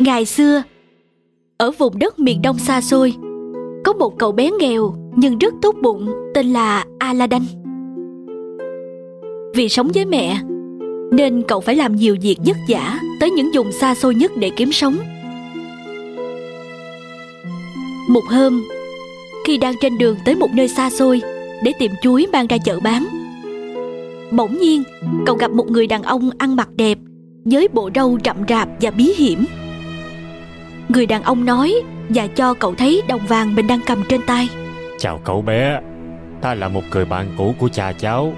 Ngày xưa, ở vùng đất miền đông xa xôi, có một cậu bé nghèo nhưng rất tốt bụng tên là Aladdin. Vì sống với mẹ, nên cậu phải làm nhiều việc vất vả tới những vùng xa xôi nhất để kiếm sống. Một hôm, khi đang trên đường tới một nơi xa xôi để tìm chuối mang ra chợ bán, bỗng nhiên cậu gặp một người đàn ông ăn mặc đẹp với bộ râu rậm rạp và bí hiểm. Người đàn ông nói và cho cậu thấy đồng vàng mình đang cầm trên tay. Chào cậu bé Ta là một người bạn cũ của cha cháu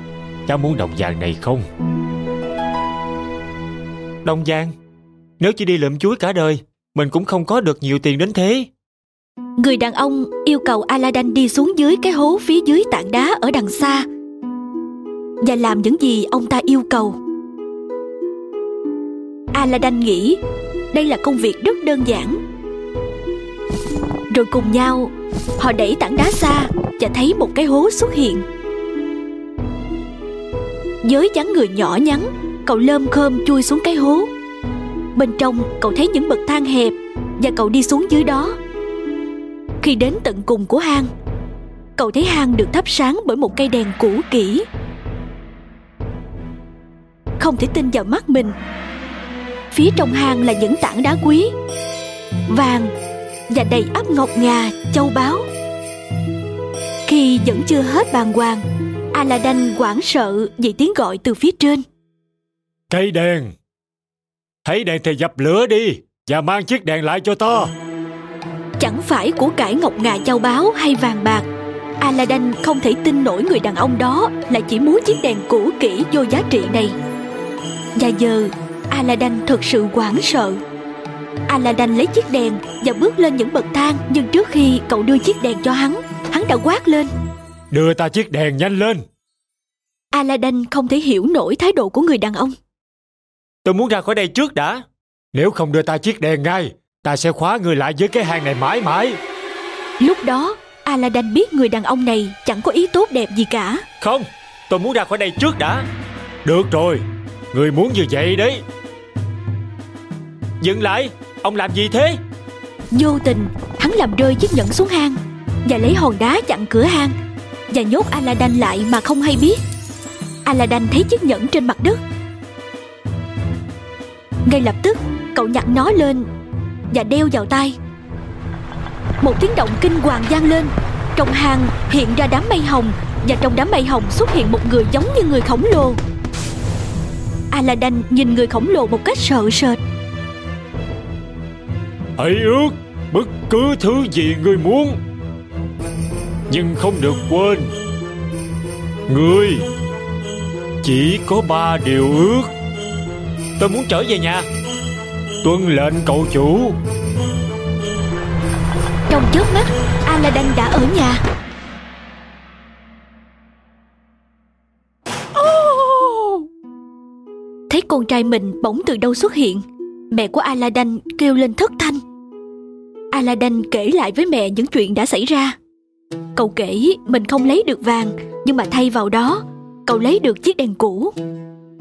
Cháu muốn đồng vàng này không Đồng vàng Nếu chỉ đi lượm chuối cả đời Mình cũng không có được nhiều tiền đến thế Người đàn ông yêu cầu Aladdin đi xuống dưới cái hố phía dưới tảng đá ở đằng xa và làm những gì ông ta yêu cầu. Aladdin nghĩ đây là công việc rất đơn giản. Rồi cùng nhau, họ đẩy tảng đá xa và thấy một cái hố xuất hiện. Với dáng người nhỏ nhắn, cậu lơm khơm chui xuống cái hố. Bên trong cậu thấy những bậc thang hẹp và cậu đi xuống dưới đó. Khi đến tận cùng của hang, cậu thấy hang được thắp sáng bởi một cây đèn cũ kỹ. Không thể tin vào mắt mình. Phía trong hang là những tảng đá quý, vàng và đầy ắp ngọc ngà, châu báu. Khi vẫn chưa hết bàng hoàng, Aladdin hoảng sợ vì tiếng gọi từ phía trên. Cây đèn Thấy đèn thì dập lửa đi Và mang chiếc đèn lại cho ta Chẳng phải của cải ngọc ngà châu báu hay vàng bạc Aladdin không thể tin nổi người đàn ông đó Là chỉ muốn chiếc đèn cũ kỹ vô giá trị này Và giờ Aladdin thực sự hoảng sợ. Aladdin lấy chiếc đèn và bước lên những bậc thang Nhưng trước khi cậu đưa chiếc đèn cho hắn Hắn đã quát lên. Đưa ta chiếc đèn nhanh lên. Aladdin không thể hiểu nổi thái độ của người đàn ông. Tôi muốn ra khỏi đây trước đã. Nếu không đưa ta chiếc đèn ngay Ta sẽ khóa người lại với cái hang này mãi mãi. Lúc đó Aladdin biết người đàn ông này chẳng có ý tốt đẹp gì cả. Không Tôi muốn ra khỏi đây trước đã. Được rồi Người muốn như vậy đấy Dừng lại, Ông làm gì thế? Vô tình, hắn làm rơi chiếc nhẫn xuống hang Và lấy hòn đá chặn cửa hang Và nhốt Aladdin lại mà không hay biết. Aladdin thấy chiếc nhẫn trên mặt đất. Ngay lập tức, cậu nhặt nó lên Và đeo vào tay. Một tiếng động kinh hoàng vang lên. Trong hang hiện ra đám mây hồng Và trong đám mây hồng xuất hiện một người giống như người khổng lồ. Aladdin nhìn người khổng lồ một cách sợ sệt. Hãy ước bất cứ thứ gì người muốn, Nhưng không được quên. Người Chỉ có ba điều ước. Tôi muốn trở về nhà. Tuân lệnh cậu chủ. Trong chớp mắt, Aladdin đã ở nhà. Thấy con trai mình bỗng từ đâu xuất hiện, Mẹ của Aladdin kêu lên thất thanh. Aladdin kể lại với mẹ những chuyện đã xảy ra. Cậu kể, mình không lấy được vàng, Nhưng mà thay vào đó, Cậu lấy được chiếc đèn cũ.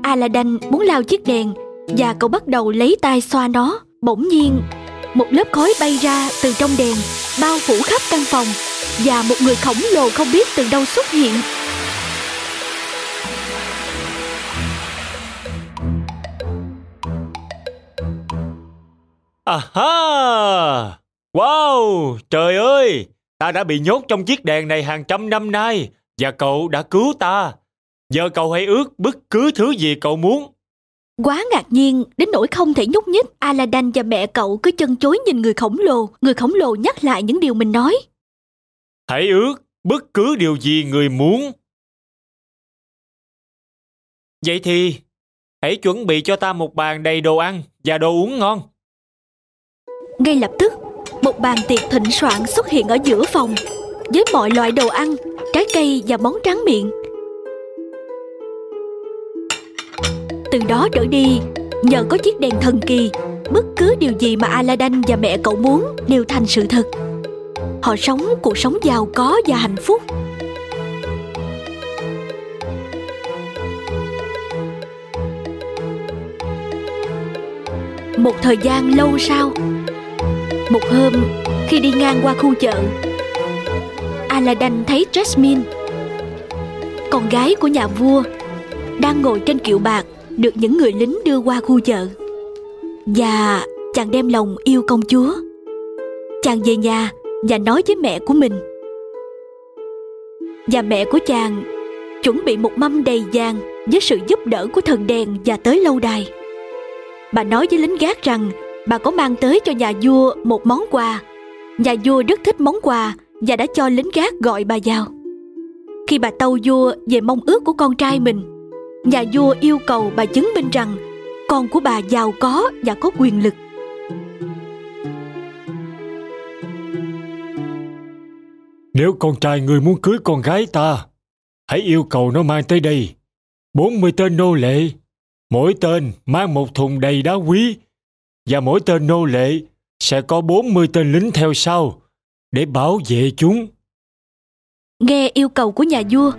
Aladdin muốn lao chiếc đèn, Và cậu bắt đầu lấy tay xoa nó. Bỗng nhiên, Một lớp khói bay ra từ trong đèn, Bao phủ khắp căn phòng, Và một người khổng lồ không biết từ đâu xuất hiện. Aha! Wow Trời ơi Ta đã bị nhốt trong chiếc đèn này hàng trăm năm nay Và cậu đã cứu ta Giờ cậu hãy ước bất cứ thứ gì cậu muốn Quá ngạc nhiên, đến nỗi không thể nhúc nhích, Aladdin và mẹ cậu cứ chân chối nhìn người khổng lồ. Người khổng lồ nhắc lại những điều mình nói. Hãy ước bất cứ điều gì người muốn Vậy thì Hãy chuẩn bị cho ta một bàn đầy đồ ăn Và đồ uống ngon Ngay lập tức, một bàn tiệc thịnh soạn xuất hiện ở giữa phòng với mọi loại đồ ăn, trái cây và món tráng miệng. Từ đó trở đi, nhờ có chiếc đèn thần kỳ, bất cứ điều gì mà Aladdin và mẹ cậu muốn đều thành sự thật. Họ sống cuộc sống giàu có và hạnh phúc. Một thời gian lâu sau một hôm, khi đi ngang qua khu chợ, Aladdin thấy Jasmine, Con gái của nhà vua, Đang ngồi trên kiệu bạc Được những người lính đưa qua khu chợ. Và chàng đem lòng yêu công chúa. Chàng về nhà và nói với mẹ của mình. Và mẹ của chàng chuẩn bị một mâm đầy vàng với sự giúp đỡ của thần đèn và tới lâu đài. Bà nói với lính gác rằng bà có mang tới cho nhà vua một món quà. Nhà vua rất thích món quà và đã cho lính gác gọi bà vào. Khi bà tâu vua về mong ước của con trai mình, nhà vua yêu cầu bà chứng minh rằng con của bà giàu có và có quyền lực. Nếu con trai người muốn cưới con gái ta, hãy yêu cầu nó mang tới đây 40 tên nô lệ, mỗi tên mang một thùng đầy đá quý và mỗi tên nô lệ sẽ có 40 tên lính theo sau để bảo vệ chúng. Nghe yêu cầu của nhà vua,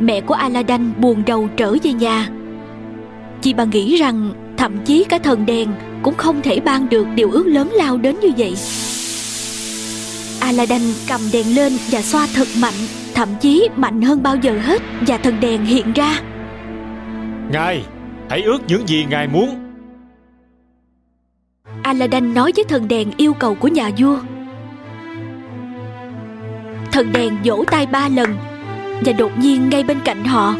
mẹ của Aladdin buồn đầu trở về nhà. Chị bà nghĩ rằng thậm chí cả thần đèn cũng không thể ban được điều ước lớn lao đến như vậy. Aladdin cầm đèn lên và xoa thật mạnh, thậm chí mạnh hơn bao giờ hết và thần đèn hiện ra. Ngài, hãy ước những gì ngài muốn. Aladdin nói với thần đèn yêu cầu của nhà vua. Thần đèn vỗ tay ba lần và đột nhiên ngay bên cạnh họ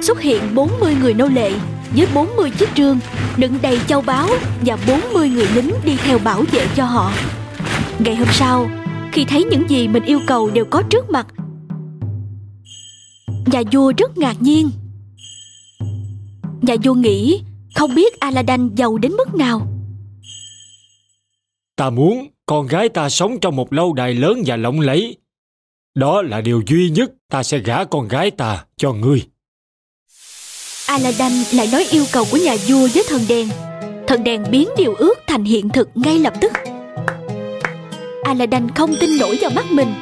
xuất hiện 40 người nô lệ với 40 chiếc trương đựng đầy châu báu và 40 người lính đi theo bảo vệ cho họ. Ngày hôm sau, khi thấy những gì mình yêu cầu đều có trước mặt, nhà vua rất ngạc nhiên. Nhà vua nghĩ không biết Aladdin giàu đến mức nào. Ta muốn con gái ta sống trong một lâu đài lớn và lộng lẫy. Đó là điều duy nhất ta sẽ gả con gái ta cho ngươi. Aladdin lại nói yêu cầu của nhà vua với thần đèn. Thần đèn biến điều ước thành hiện thực ngay lập tức. Aladdin không tin nổi vào mắt mình.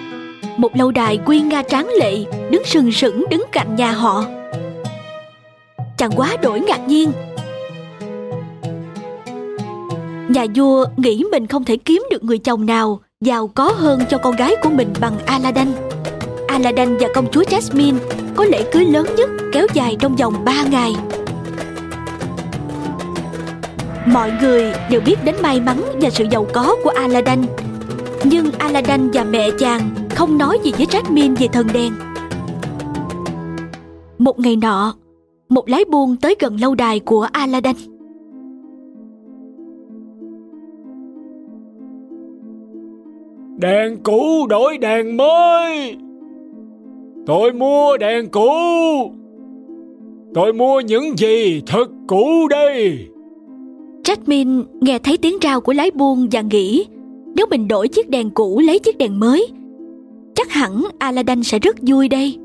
Một lâu đài quy nga tráng lệ, đứng sừng sững đứng cạnh nhà họ. Chàng quá đổi ngạc nhiên. Nhà vua nghĩ mình không thể kiếm được người chồng nào giàu có hơn cho con gái của mình bằng Aladdin. Aladdin và công chúa Jasmine có lễ cưới lớn nhất kéo dài trong vòng 3 ngày. Mọi người đều biết đến may mắn và sự giàu có của Aladdin. Nhưng Aladdin và mẹ chàng không nói gì với Jasmine về thần đèn. Một ngày nọ, một lái buôn tới gần lâu đài của Aladdin. Đèn cũ đổi đèn mới. Tôi mua đèn cũ. Tôi mua những gì thật cũ đây. Jasmine nghe thấy tiếng rao của lái buôn và nghĩ nếu mình đổi chiếc đèn cũ lấy chiếc đèn mới, chắc hẳn Aladdin sẽ rất vui đây.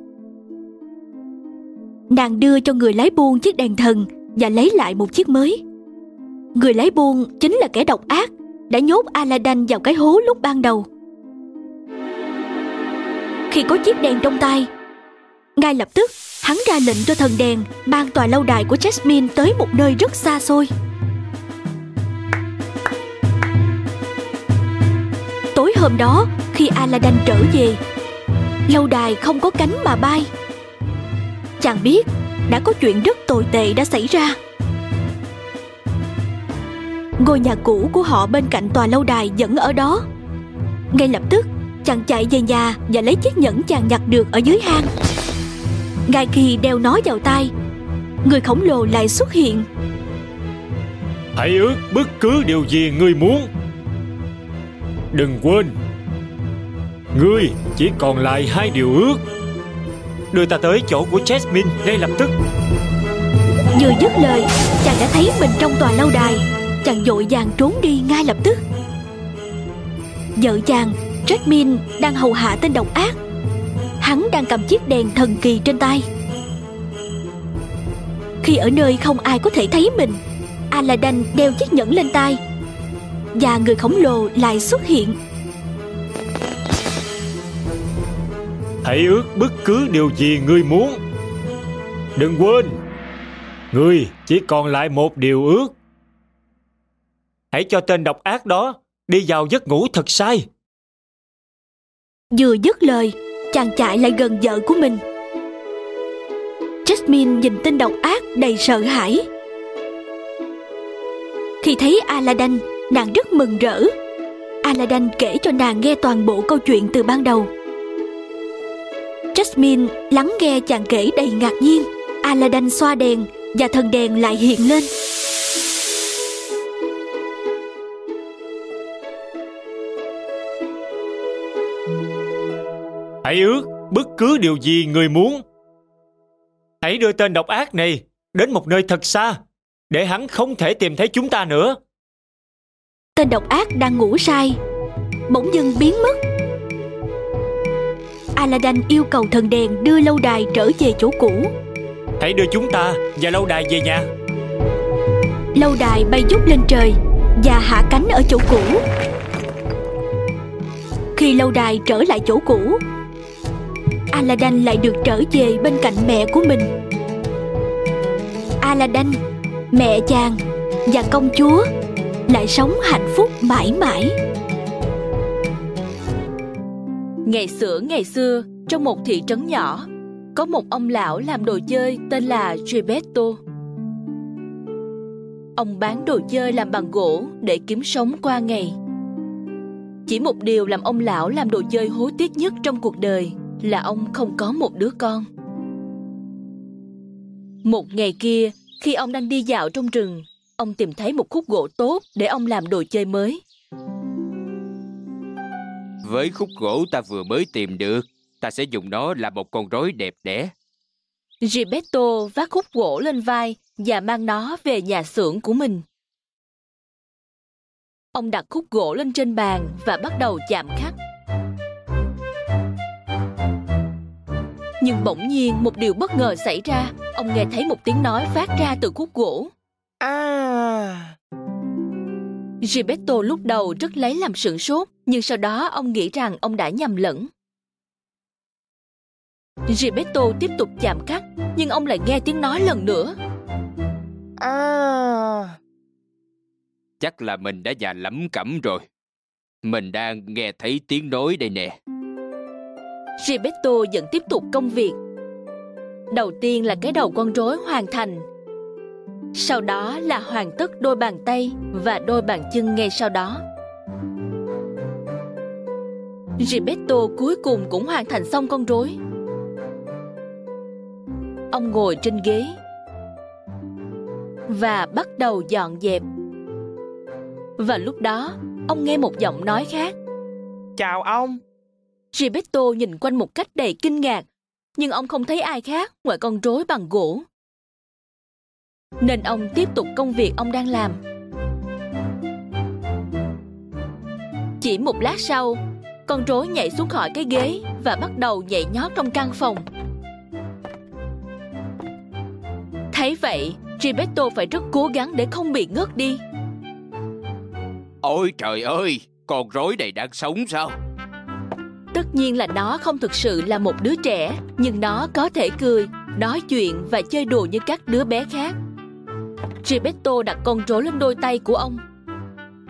Nàng đưa cho người lái buôn chiếc đèn thần và lấy lại một chiếc mới. Người lái buôn chính là kẻ độc ác đã nhốt Aladdin vào cái hố lúc ban đầu. Khi có chiếc đèn trong tay, ngay lập tức hắn ra lệnh cho thần đèn mang tòa lâu đài của Jasmine tới một nơi rất xa xôi. Tối hôm đó, khi Aladdin trở về, lâu đài không có cánh mà bay. Chàng biết đã có chuyện rất tồi tệ đã xảy ra. Ngôi nhà cũ của họ bên cạnh tòa lâu đài vẫn ở đó. Ngay lập tức, chàng chạy về nhà và lấy chiếc nhẫn chàng nhặt được ở dưới hang. Ngay khi đeo nó vào tay, người khổng lồ lại xuất hiện. Hãy ước bất cứ điều gì ngươi muốn. Đừng quên, ngươi chỉ còn lại hai điều ước. Đưa ta tới chỗ của Jasmine ngay lập tức. Vừa dứt lời, chàng đã thấy mình trong tòa lâu đài. Chàng vội vàng trốn đi ngay lập tức. Vợ chàng, Jasmine đang hầu hạ tên độc ác. Hắn đang cầm chiếc đèn thần kỳ trên tay. Khi ở nơi không ai có thể thấy mình, Aladdin đeo chiếc nhẫn lên tay và người khổng lồ lại xuất hiện. Hãy ước bất cứ điều gì ngươi muốn. Đừng quên, ngươi chỉ còn lại một điều ước. Hãy cho tên độc ác đó đi vào giấc ngủ thật sai. Vừa dứt lời, chàng chạy lại gần vợ của mình. Jasmine nhìn tên độc ác đầy sợ hãi. Khi thấy Aladdin, nàng rất mừng rỡ. Aladdin kể cho nàng nghe toàn bộ câu chuyện từ ban đầu. Jasmine lắng nghe chàng kể đầy ngạc nhiên. Aladdin xoa đèn và thần đèn lại hiện lên. Hãy ước bất cứ điều gì người muốn. Hãy đưa tên độc ác này đến một nơi thật xa, để hắn không thể tìm thấy chúng ta nữa. Tên độc ác đang ngủ say, bỗng dưng biến mất. Aladdin yêu cầu thần đèn đưa lâu đài trở về chỗ cũ. Hãy đưa chúng ta và lâu đài về nhà. Lâu đài bay vút lên trời và hạ cánh ở chỗ cũ. Khi lâu đài trở lại chỗ cũ, Aladdin lại được trở về bên cạnh mẹ của mình. Aladdin, mẹ chàng và công chúa lại sống hạnh phúc mãi mãi. Ngày xưa ngày xưa, trong một thị trấn nhỏ, có một ông lão làm đồ chơi tên là Gilberto. Ông bán đồ chơi làm bằng gỗ để kiếm sống qua ngày. Chỉ một điều làm ông lão làm đồ chơi hối tiếc nhất trong cuộc đời là ông không có một đứa con. Một ngày kia, khi ông đang đi dạo trong rừng, ông tìm thấy một khúc gỗ tốt để ông làm đồ chơi mới. Với khúc gỗ ta vừa mới tìm được, ta sẽ dùng nó làm một con rối đẹp đẽ. Gilberto vác khúc gỗ lên vai và mang nó về nhà xưởng của mình. Ông đặt khúc gỗ lên trên bàn và bắt đầu chạm khắc. Nhưng bỗng nhiên một điều bất ngờ xảy ra, ông nghe thấy một tiếng nói phát ra từ khúc gỗ. À... Gilberto lúc đầu rất lấy làm sửng sốt, nhưng sau đó ông nghĩ rằng ông đã nhầm lẫn. Gilberto tiếp tục chạm cắt, nhưng ông lại nghe tiếng nói lần nữa. À... Chắc là mình đã già lắm cẩm rồi. Mình đang nghe thấy tiếng nói đây nè. Gilberto vẫn tiếp tục công việc. Đầu tiên là cái đầu con rối hoàn thành. Sau đó là hoàn tất đôi bàn tay và đôi bàn chân ngay sau đó. Gilberto cuối cùng cũng hoàn thành xong con rối. Ông ngồi trên ghế và bắt đầu dọn dẹp. Và lúc đó, ông nghe một giọng nói khác. Chào ông. Gilberto nhìn quanh một cách đầy kinh ngạc, nhưng ông không thấy ai khác ngoài con rối bằng gỗ. Nên ông tiếp tục công việc ông đang làm. Chỉ một lát sau, con rối nhảy xuống khỏi cái ghế và bắt đầu nhảy nhót trong căn phòng. Thấy vậy, Gilberto phải rất cố gắng để không bị ngất đi. Ôi trời ơi, con rối này đang sống sao? Tất nhiên là nó không thực sự là một đứa trẻ, nhưng nó có thể cười, nói chuyện và chơi đùa như các đứa bé khác. Gilberto đặt con rối lên đôi tay của ông.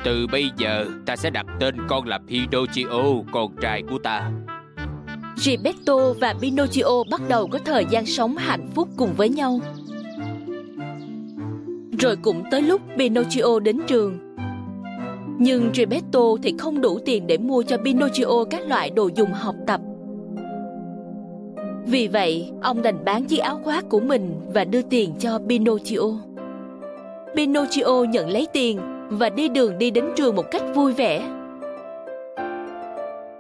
Từ bây giờ, ta sẽ đặt tên con là Pinocchio, con trai của ta. Gilberto và Pinocchio bắt đầu có thời gian sống hạnh phúc cùng với nhau. Rồi cũng tới lúc Pinocchio đến trường. Nhưng Roberto thì không đủ tiền để mua cho Pinocchio các loại đồ dùng học tập. Vì vậy, ông đành bán chiếc áo khoác của mình và đưa tiền cho Pinocchio. Pinocchio nhận lấy tiền và đi đường đi đến trường một cách vui vẻ.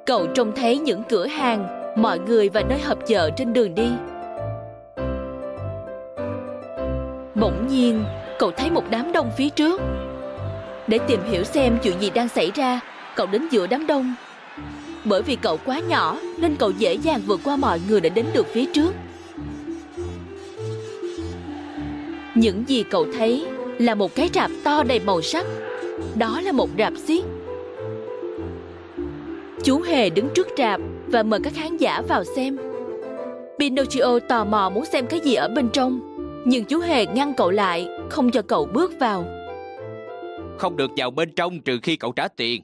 Cậu trông thấy những cửa hàng, mọi người và nơi họp chợ trên đường đi. Bỗng nhiên, cậu thấy một đám đông phía trước. Để tìm hiểu xem chuyện gì đang xảy ra, cậu đến giữa đám đông. Bởi vì cậu quá nhỏ nên cậu dễ dàng vượt qua mọi người để đến được phía trước. Những gì cậu thấy là một cái rạp to đầy màu sắc. Đó là một rạp xiếc. Chú Hề đứng trước rạp và mời các khán giả vào xem. Pinocchio tò mò muốn xem cái gì ở bên trong, nhưng chú Hề ngăn cậu lại, không cho cậu bước vào không được vào bên trong trừ khi cậu trả tiền.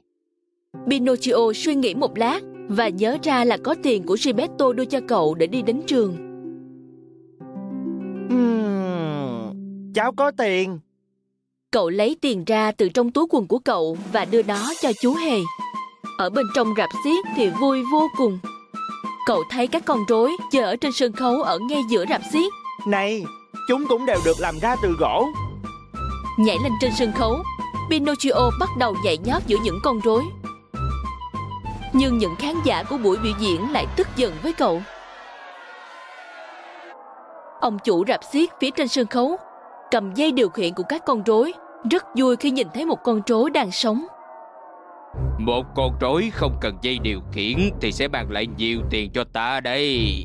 Pinocchio suy nghĩ một lát và nhớ ra là có tiền của Gilberto đưa cho cậu để đi đến trường. Ừm, cháu có tiền. Cậu lấy tiền ra từ trong túi quần của cậu và đưa nó cho chú Hề. Ở bên trong rạp xiếc thì vui vô cùng. Cậu thấy các con rối chơi ở trên sân khấu ở ngay giữa rạp xiếc. Này, chúng cũng đều được làm ra từ gỗ. Nhảy lên trên sân khấu, Pinocchio bắt đầu nhảy nhót giữa những con rối. Nhưng những khán giả của buổi biểu diễn lại tức giận với cậu. Ông chủ rạp xiếc phía trên sân khấu cầm dây điều khiển của các con rối rất vui khi nhìn thấy một con rối đang sống. Một con rối không cần dây điều khiển thì sẽ mang lại nhiều tiền cho ta đây.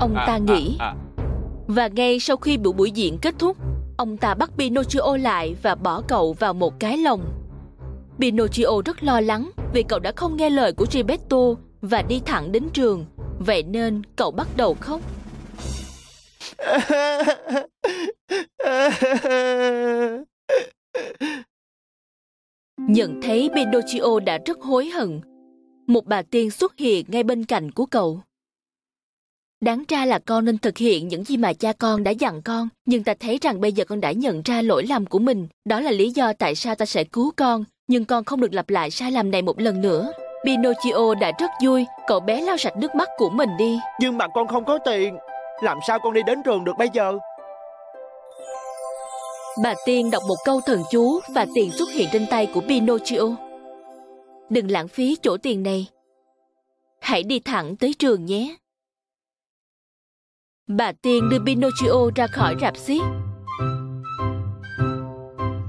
Ông ta nghĩ. Và ngay sau khi buổi buổi diễn kết thúc, ông ta bắt Pinocchio lại và bỏ cậu vào một cái lồng. Pinocchio rất lo lắng vì cậu đã không nghe lời của Gepetto và đi thẳng đến trường, vậy nên cậu bắt đầu khóc. Nhận thấy Pinocchio đã rất hối hận, một bà tiên xuất hiện ngay bên cạnh của cậu. Đáng ra là con nên thực hiện những gì mà cha con đã dặn con, nhưng ta thấy rằng bây giờ con đã nhận ra lỗi lầm của mình. Đó là lý do tại sao ta sẽ cứu con, nhưng con không được lặp lại sai lầm này một lần nữa. Pinocchio đã rất vui, cậu bé lau sạch nước mắt của mình đi. Nhưng mà con không có tiền. Làm sao con đi đến trường được bây giờ? Bà Tiên đọc một câu thần chú và tiền xuất hiện trên tay của Pinocchio. Đừng lãng phí chỗ tiền này. Hãy đi thẳng tới trường nhé. Bà Tiên đưa Pinocchio ra khỏi rạp xiếc.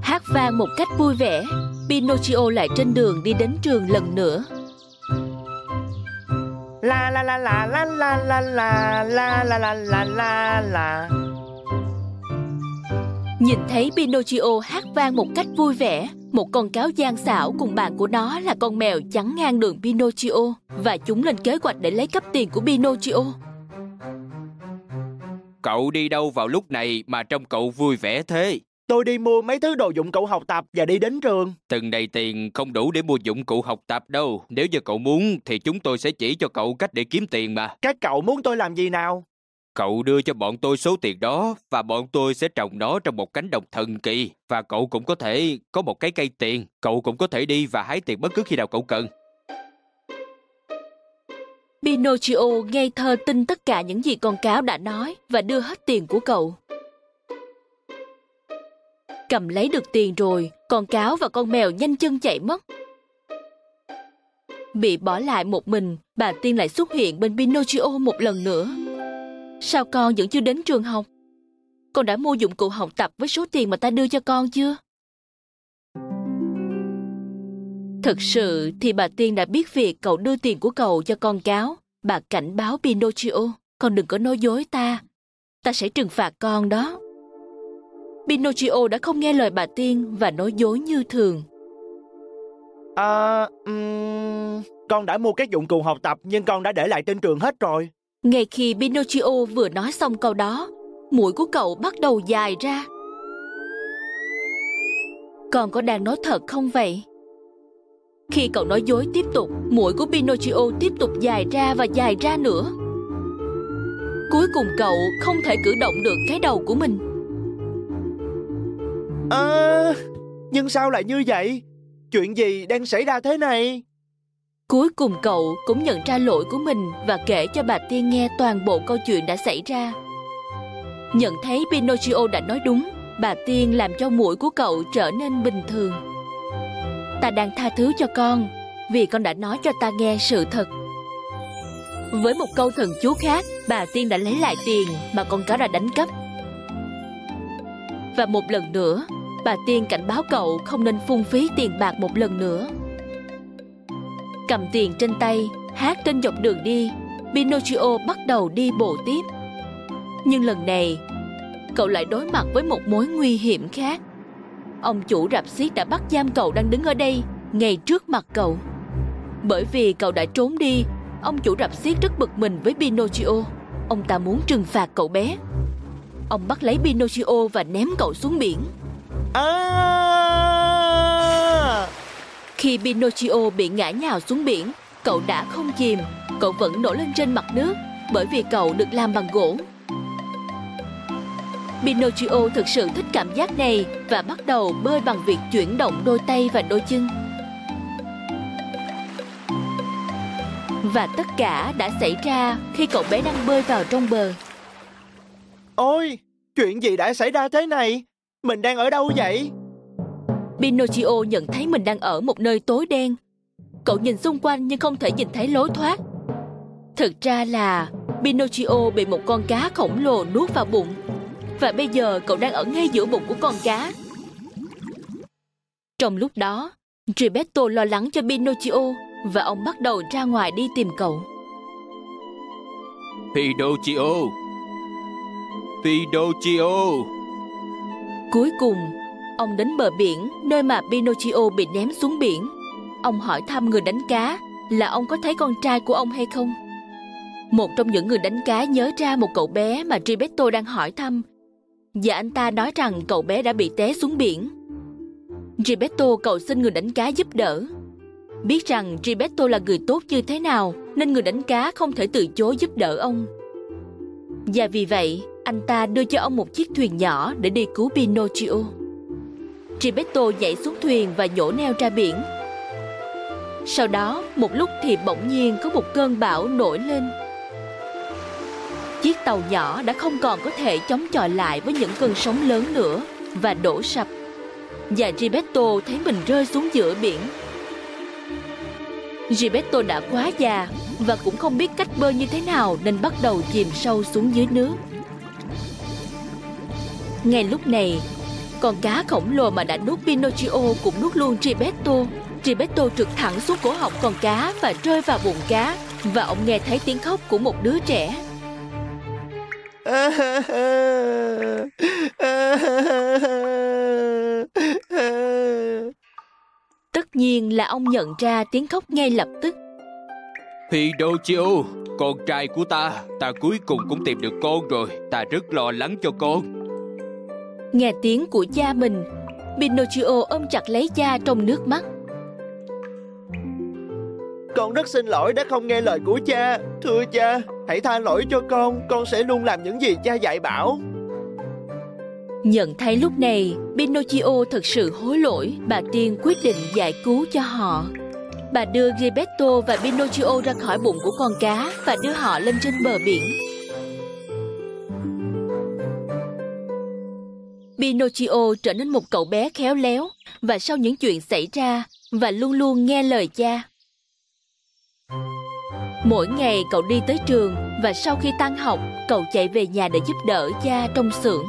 Hát vang một cách vui vẻ, Pinocchio lại trên đường đi đến trường lần nữa. La la la la la la la la la la la la la la Nhìn thấy Pinocchio hát vang một cách vui vẻ, một con cáo gian xảo cùng bạn của nó là con mèo chắn ngang đường Pinocchio và chúng lên kế hoạch để lấy cắp tiền của Pinocchio. Cậu đi đâu vào lúc này mà trông cậu vui vẻ thế? Tôi đi mua mấy thứ đồ dụng cụ học tập và đi đến trường. Từng này tiền không đủ để mua dụng cụ học tập đâu. Nếu như cậu muốn thì chúng tôi sẽ chỉ cho cậu cách để kiếm tiền mà. Các cậu muốn tôi làm gì nào? Cậu đưa cho bọn tôi số tiền đó và bọn tôi sẽ trồng nó trong một cánh đồng thần kỳ. Và cậu cũng có thể có một cái cây tiền. Cậu cũng có thể đi và hái tiền bất cứ khi nào cậu cần. Pinocchio ngây thơ tin tất cả những gì con cáo đã nói và đưa hết tiền của cậu. Cầm lấy được tiền rồi, con cáo và con mèo nhanh chân chạy mất. Bị bỏ lại một mình, bà Tiên lại xuất hiện bên Pinocchio một lần nữa. Sao con vẫn chưa đến trường học? Con đã mua dụng cụ học tập với số tiền mà ta đưa cho con chưa? Thực sự thì bà Tiên đã biết việc cậu đưa tiền của cậu cho con cáo. Bà cảnh báo Pinocchio, con đừng có nói dối ta. Ta sẽ trừng phạt con đó. Pinocchio đã không nghe lời bà Tiên và nói dối như thường. À, um, con đã mua các dụng cụ học tập nhưng con đã để lại trên trường hết rồi. Ngay khi Pinocchio vừa nói xong câu đó, mũi của cậu bắt đầu dài ra. Con có đang nói thật không vậy? Khi cậu nói dối tiếp tục, mũi của Pinocchio tiếp tục dài ra và dài ra nữa. Cuối cùng cậu không thể cử động được cái đầu của mình. À, nhưng sao lại như vậy? Chuyện gì đang xảy ra thế này? Cuối cùng cậu cũng nhận ra lỗi của mình và kể cho bà Tiên nghe toàn bộ câu chuyện đã xảy ra. Nhận thấy Pinocchio đã nói đúng, bà Tiên làm cho mũi của cậu trở nên bình thường. Ta đang tha thứ cho con vì con đã nói cho ta nghe sự thật. Với một câu thần chú khác, bà Tiên đã lấy lại tiền mà con cáo đã đánh cắp. Và một lần nữa, bà Tiên cảnh báo cậu không nên phung phí tiền bạc một lần nữa. Cầm tiền trên tay, hát trên dọc đường đi, Pinocchio bắt đầu đi bộ tiếp. Nhưng lần này, cậu lại đối mặt với một mối nguy hiểm khác. Ông chủ rạp xiếc đã bắt giam cậu đang đứng ở đây, ngay trước mặt cậu. Bởi vì cậu đã trốn đi, ông chủ rạp xiếc rất bực mình với Pinocchio. Ông ta muốn trừng phạt cậu bé. Ông bắt lấy Pinocchio và ném cậu xuống biển. À! Khi Pinocchio bị ngã nhào xuống biển, cậu đã không chìm, cậu vẫn nổi lên trên mặt nước bởi vì cậu được làm bằng gỗ. Pinocchio thực sự thích cảm giác này và bắt đầu bơi bằng việc chuyển động đôi tay và đôi chân. Và tất cả đã xảy ra khi cậu bé đang bơi vào trong bờ. Ôi, chuyện gì đã xảy ra thế này? Mình đang ở đâu vậy? Pinocchio nhận thấy mình đang ở một nơi tối đen. Cậu nhìn xung quanh nhưng không thể nhìn thấy lối thoát. Thực ra là Pinocchio bị một con cá khổng lồ nuốt vào bụng. Và bây giờ cậu đang ở ngay giữa bụng của con cá. Trong lúc đó, Gilberto lo lắng cho Pinocchio và ông bắt đầu ra ngoài đi tìm cậu. Pinocchio Pinocchio Cuối cùng, ông đến bờ biển nơi mà Pinocchio bị ném xuống biển. Ông hỏi thăm người đánh cá là ông có thấy con trai của ông hay không. Một trong những người đánh cá nhớ ra một cậu bé mà Gilberto đang hỏi thăm và anh ta nói rằng cậu bé đã bị té xuống biển. Gilberto cầu xin người đánh cá giúp đỡ. Biết rằng Gilberto là người tốt như thế nào nên người đánh cá không thể từ chối giúp đỡ ông. Và vì vậy, anh ta đưa cho ông một chiếc thuyền nhỏ để đi cứu Pinocchio. Gilberto nhảy xuống thuyền và nhổ neo ra biển. Sau đó, một lúc thì bỗng nhiên có một cơn bão nổi lên. Chiếc tàu nhỏ đã không còn có thể chống chọi lại với những cơn sóng lớn nữa và đổ sập. Và Gilberto thấy mình rơi xuống giữa biển. Gilberto đã quá già và cũng không biết cách bơi như thế nào nên bắt đầu chìm sâu xuống dưới nước. Ngay lúc này, con cá khổng lồ mà đã nuốt Pinocchio cũng nuốt luôn Gilberto. Gilberto trượt thẳng xuống cổ họng con cá và rơi vào bụng cá và ông nghe thấy tiếng khóc của một đứa trẻ. Tất nhiên là ông nhận ra tiếng khóc ngay lập tức. Pinocchio Con trai của ta Ta cuối cùng cũng tìm được con rồi Ta rất lo lắng cho con Nghe tiếng của cha mình, Pinocchio ôm chặt lấy cha trong nước mắt. Con rất xin lỗi đã không nghe lời của cha. Thưa cha, hãy tha lỗi cho con. Con sẽ luôn làm những gì cha dạy bảo. Nhận thấy lúc này, Pinocchio thật sự hối lỗi, bà Tiên quyết định giải cứu cho họ. Bà đưa Gepetto và Pinocchio ra khỏi bụng của con cá và đưa họ lên trên bờ biển. Pinocchio trở nên một cậu bé khéo léo và sau những chuyện xảy ra và luôn luôn nghe lời cha. Mỗi ngày cậu đi tới trường và sau khi tan học, cậu chạy về nhà để giúp đỡ cha trong xưởng.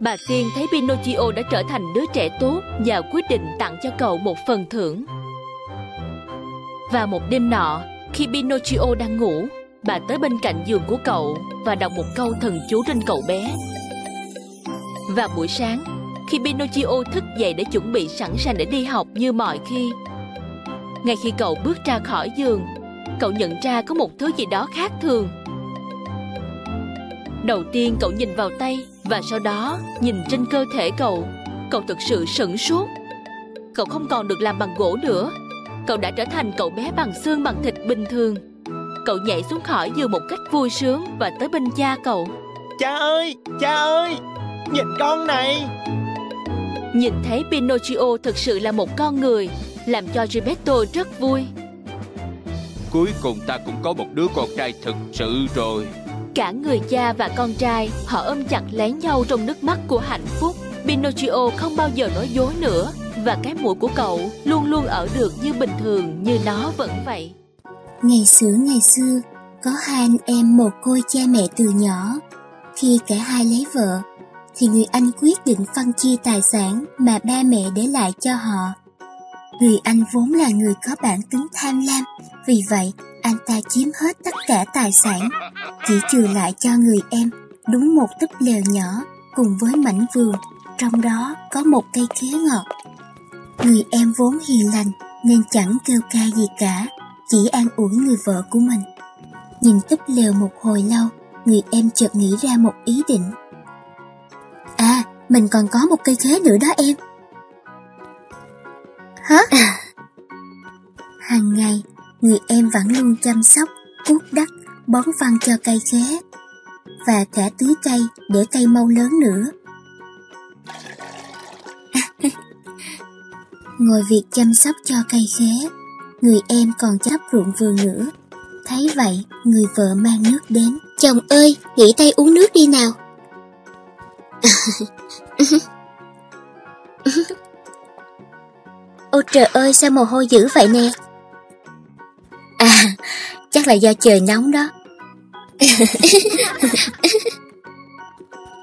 Bà Tiên thấy Pinocchio đã trở thành đứa trẻ tốt và quyết định tặng cho cậu một phần thưởng. Và một đêm nọ, khi Pinocchio đang ngủ, bà tới bên cạnh giường của cậu và đọc một câu thần chú trên cậu bé. Và buổi sáng, khi Pinocchio thức dậy để chuẩn bị sẵn sàng để đi học như mọi khi, ngay khi cậu bước ra khỏi giường, cậu nhận ra có một thứ gì đó khác thường. Đầu tiên cậu nhìn vào tay và sau đó nhìn trên cơ thể cậu. Cậu thực sự sửng sốt. Cậu không còn được làm bằng gỗ nữa. Cậu đã trở thành cậu bé bằng xương bằng thịt bình thường. Cậu nhảy xuống khỏi giường một cách vui sướng và tới bên cha cậu. Cha ơi, cha ơi, nhìn con này. Nhìn thấy Pinocchio thực sự là một con người, làm cho Gilberto rất vui. Cuối cùng ta cũng có một đứa con trai thực sự rồi Cả người cha và con trai họ ôm chặt lấy nhau trong nước mắt của hạnh phúc. Pinocchio không bao giờ nói dối nữa và cái mũi của cậu luôn luôn ở được như bình thường như nó vẫn vậy. Ngày xưa ngày xưa, có hai anh em một côi cha mẹ từ nhỏ. Khi cả hai lấy vợ, thì người anh quyết định phân chia tài sản mà ba mẹ để lại cho họ. Người anh vốn là người có bản tính tham lam, vì vậy anh ta chiếm hết tất cả tài sản, chỉ trừ lại cho người em đúng một túp lều nhỏ cùng với mảnh vườn, trong đó có một cây khế ngọt. Người em vốn hiền lành nên chẳng kêu ca gì cả, chỉ an ủi người vợ của mình. Nhìn túp lều một hồi lâu, người em chợt nghĩ ra một ý định. À, mình còn có một cây khế nữa đó em. Hả? Hàng ngày, người em vẫn luôn chăm sóc, cuốc đất, bón phân cho cây khế và cả tưới cây để cây mau lớn nữa. Ngồi việc chăm sóc cho cây khế, người em còn chấp ruộng vườn nữa. Thấy vậy, người vợ mang nước đến. Chồng ơi, nghỉ tay uống nước đi nào. Ôi trời ơi, sao mồ hôi dữ vậy nè? À, chắc là do trời nóng đó.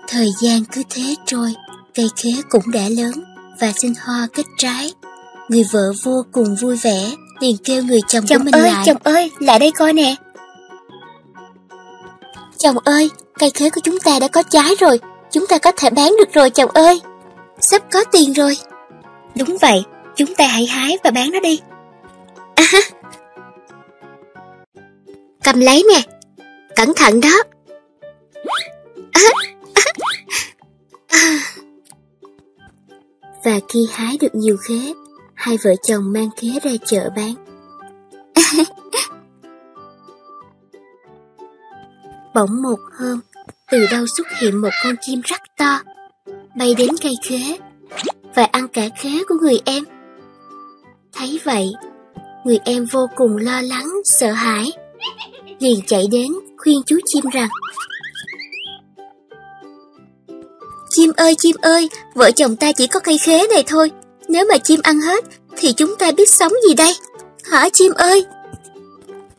Thời gian cứ thế trôi, cây khế cũng đã lớn và sinh hoa kết trái. Người vợ vô cùng vui vẻ, liền kêu người chồng, chồng của mình ơi, lại. chồng ơi, lại đây coi nè. Chồng ơi, cây khế của chúng ta đã có trái rồi, chúng ta có thể bán được rồi chồng ơi. Sắp có tiền rồi. Đúng vậy, chúng ta hãy hái và bán nó đi. À, cầm lấy nè, cẩn thận đó. À, à. Và khi hái được nhiều khế, hai vợ chồng mang khế ra chợ bán. Bỗng một hôm, từ đâu xuất hiện một con chim rất to, bay đến cây khế và ăn cả khế của người em. Thấy vậy, người em vô cùng lo lắng, sợ hãi, liền chạy đến khuyên chú chim rằng Chim ơi chim ơi, vợ chồng ta chỉ có cây khế này thôi. Nếu mà chim ăn hết, thì chúng ta biết sống gì đây? Hả chim ơi?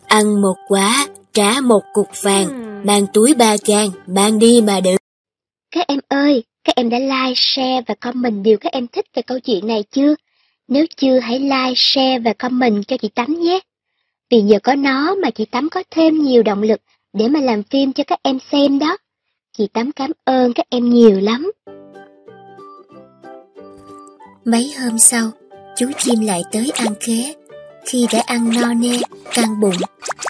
Ăn một quả, trả một cục vàng, mang túi ba gang, mang đi mà được. Các em ơi, các em đã like, share và comment điều các em thích về câu chuyện này chưa? Nếu chưa hãy like, share và comment cho chị Tắm nhé. Vì nhờ có nó mà chị Tắm có thêm nhiều động lực để mà làm phim cho các em xem đó. Chị Tắm cảm ơn các em nhiều lắm. Mấy hôm sau, chú chim lại tới ăn khế. Khi đã ăn no nê, căng bụng,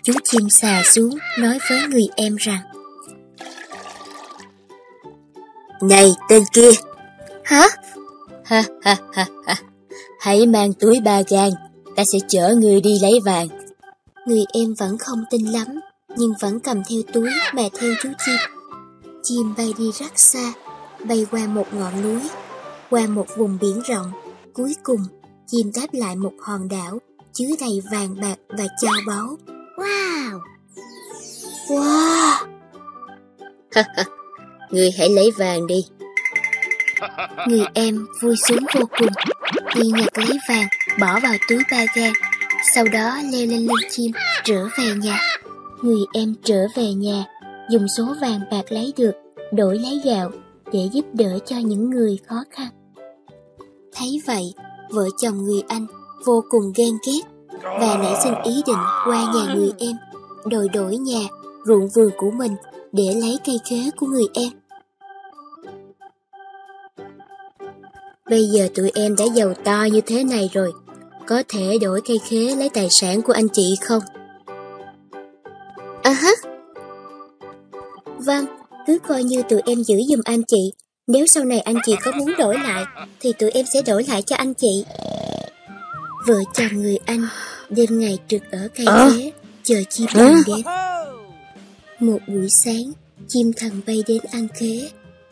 chú chim xà xuống nói với người em rằng Này tên kia! Hả? Ha ha ha ha! Hãy mang túi ba gang, ta sẽ chở người đi lấy vàng. Người em vẫn không tin lắm, nhưng vẫn cầm theo túi mà theo chú chim. Chim bay đi rất xa, bay qua một ngọn núi, qua một vùng biển rộng. Cuối cùng, chim đáp lại một hòn đảo chứa đầy vàng bạc và châu báu. Wow! Wow! Người hãy lấy vàng đi. Người em vui sướng vô cùng, đi nhặt lấy vàng, bỏ vào túi ba gan sau đó leo lên lưng chim, trở về nhà. Người em trở về nhà, dùng số vàng bạc lấy được, đổi lấy gạo để giúp đỡ cho những người khó khăn. Thấy vậy, vợ chồng người anh vô cùng ghen ghét và nảy sinh ý định qua nhà người em, đòi đổi nhà, ruộng vườn của mình để lấy cây khế của người em. Bây giờ tụi em đã giàu to như thế này rồi, có thể đổi cây khế lấy tài sản của anh chị không? À hả? Vâng, cứ coi như tụi em giữ giùm anh chị. Nếu sau này anh chị có muốn đổi lại, thì tụi em sẽ đổi lại cho anh chị. Vợ chồng người anh đêm ngày trực ở cây khế, chờ chim thần đến. Một buổi sáng, chim thần bay đến ăn khế.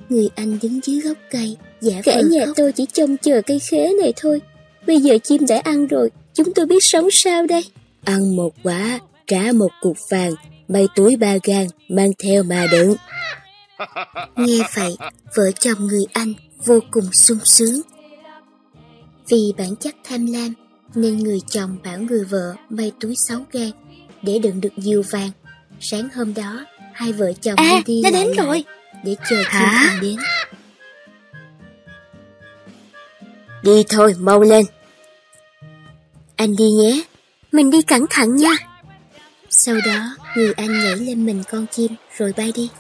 Người anh đứng dưới gốc cây, giả Cả vờ nhà tôi chỉ trông chờ cây khế này thôi. Bây giờ chim đã ăn rồi, chúng tôi biết sống sao đây? Ăn một quả, trả một cục vàng, bay túi ba gang, mang theo mà đựng. Nghe vậy, vợ chồng người anh vô cùng sung sướng. Vì bản chất tham lam, nên người chồng bảo người vợ bay túi 6 gang để đựng được nhiều vàng. Sáng hôm đó, hai vợ chồng À, đi đi nó đến lại rồi. để chờ chim thần đến. Đi thôi, mau lên. Anh đi nhé. Mình đi cẩn thận nha. Sau đó, người anh nhảy lên mình con chim rồi bay đi.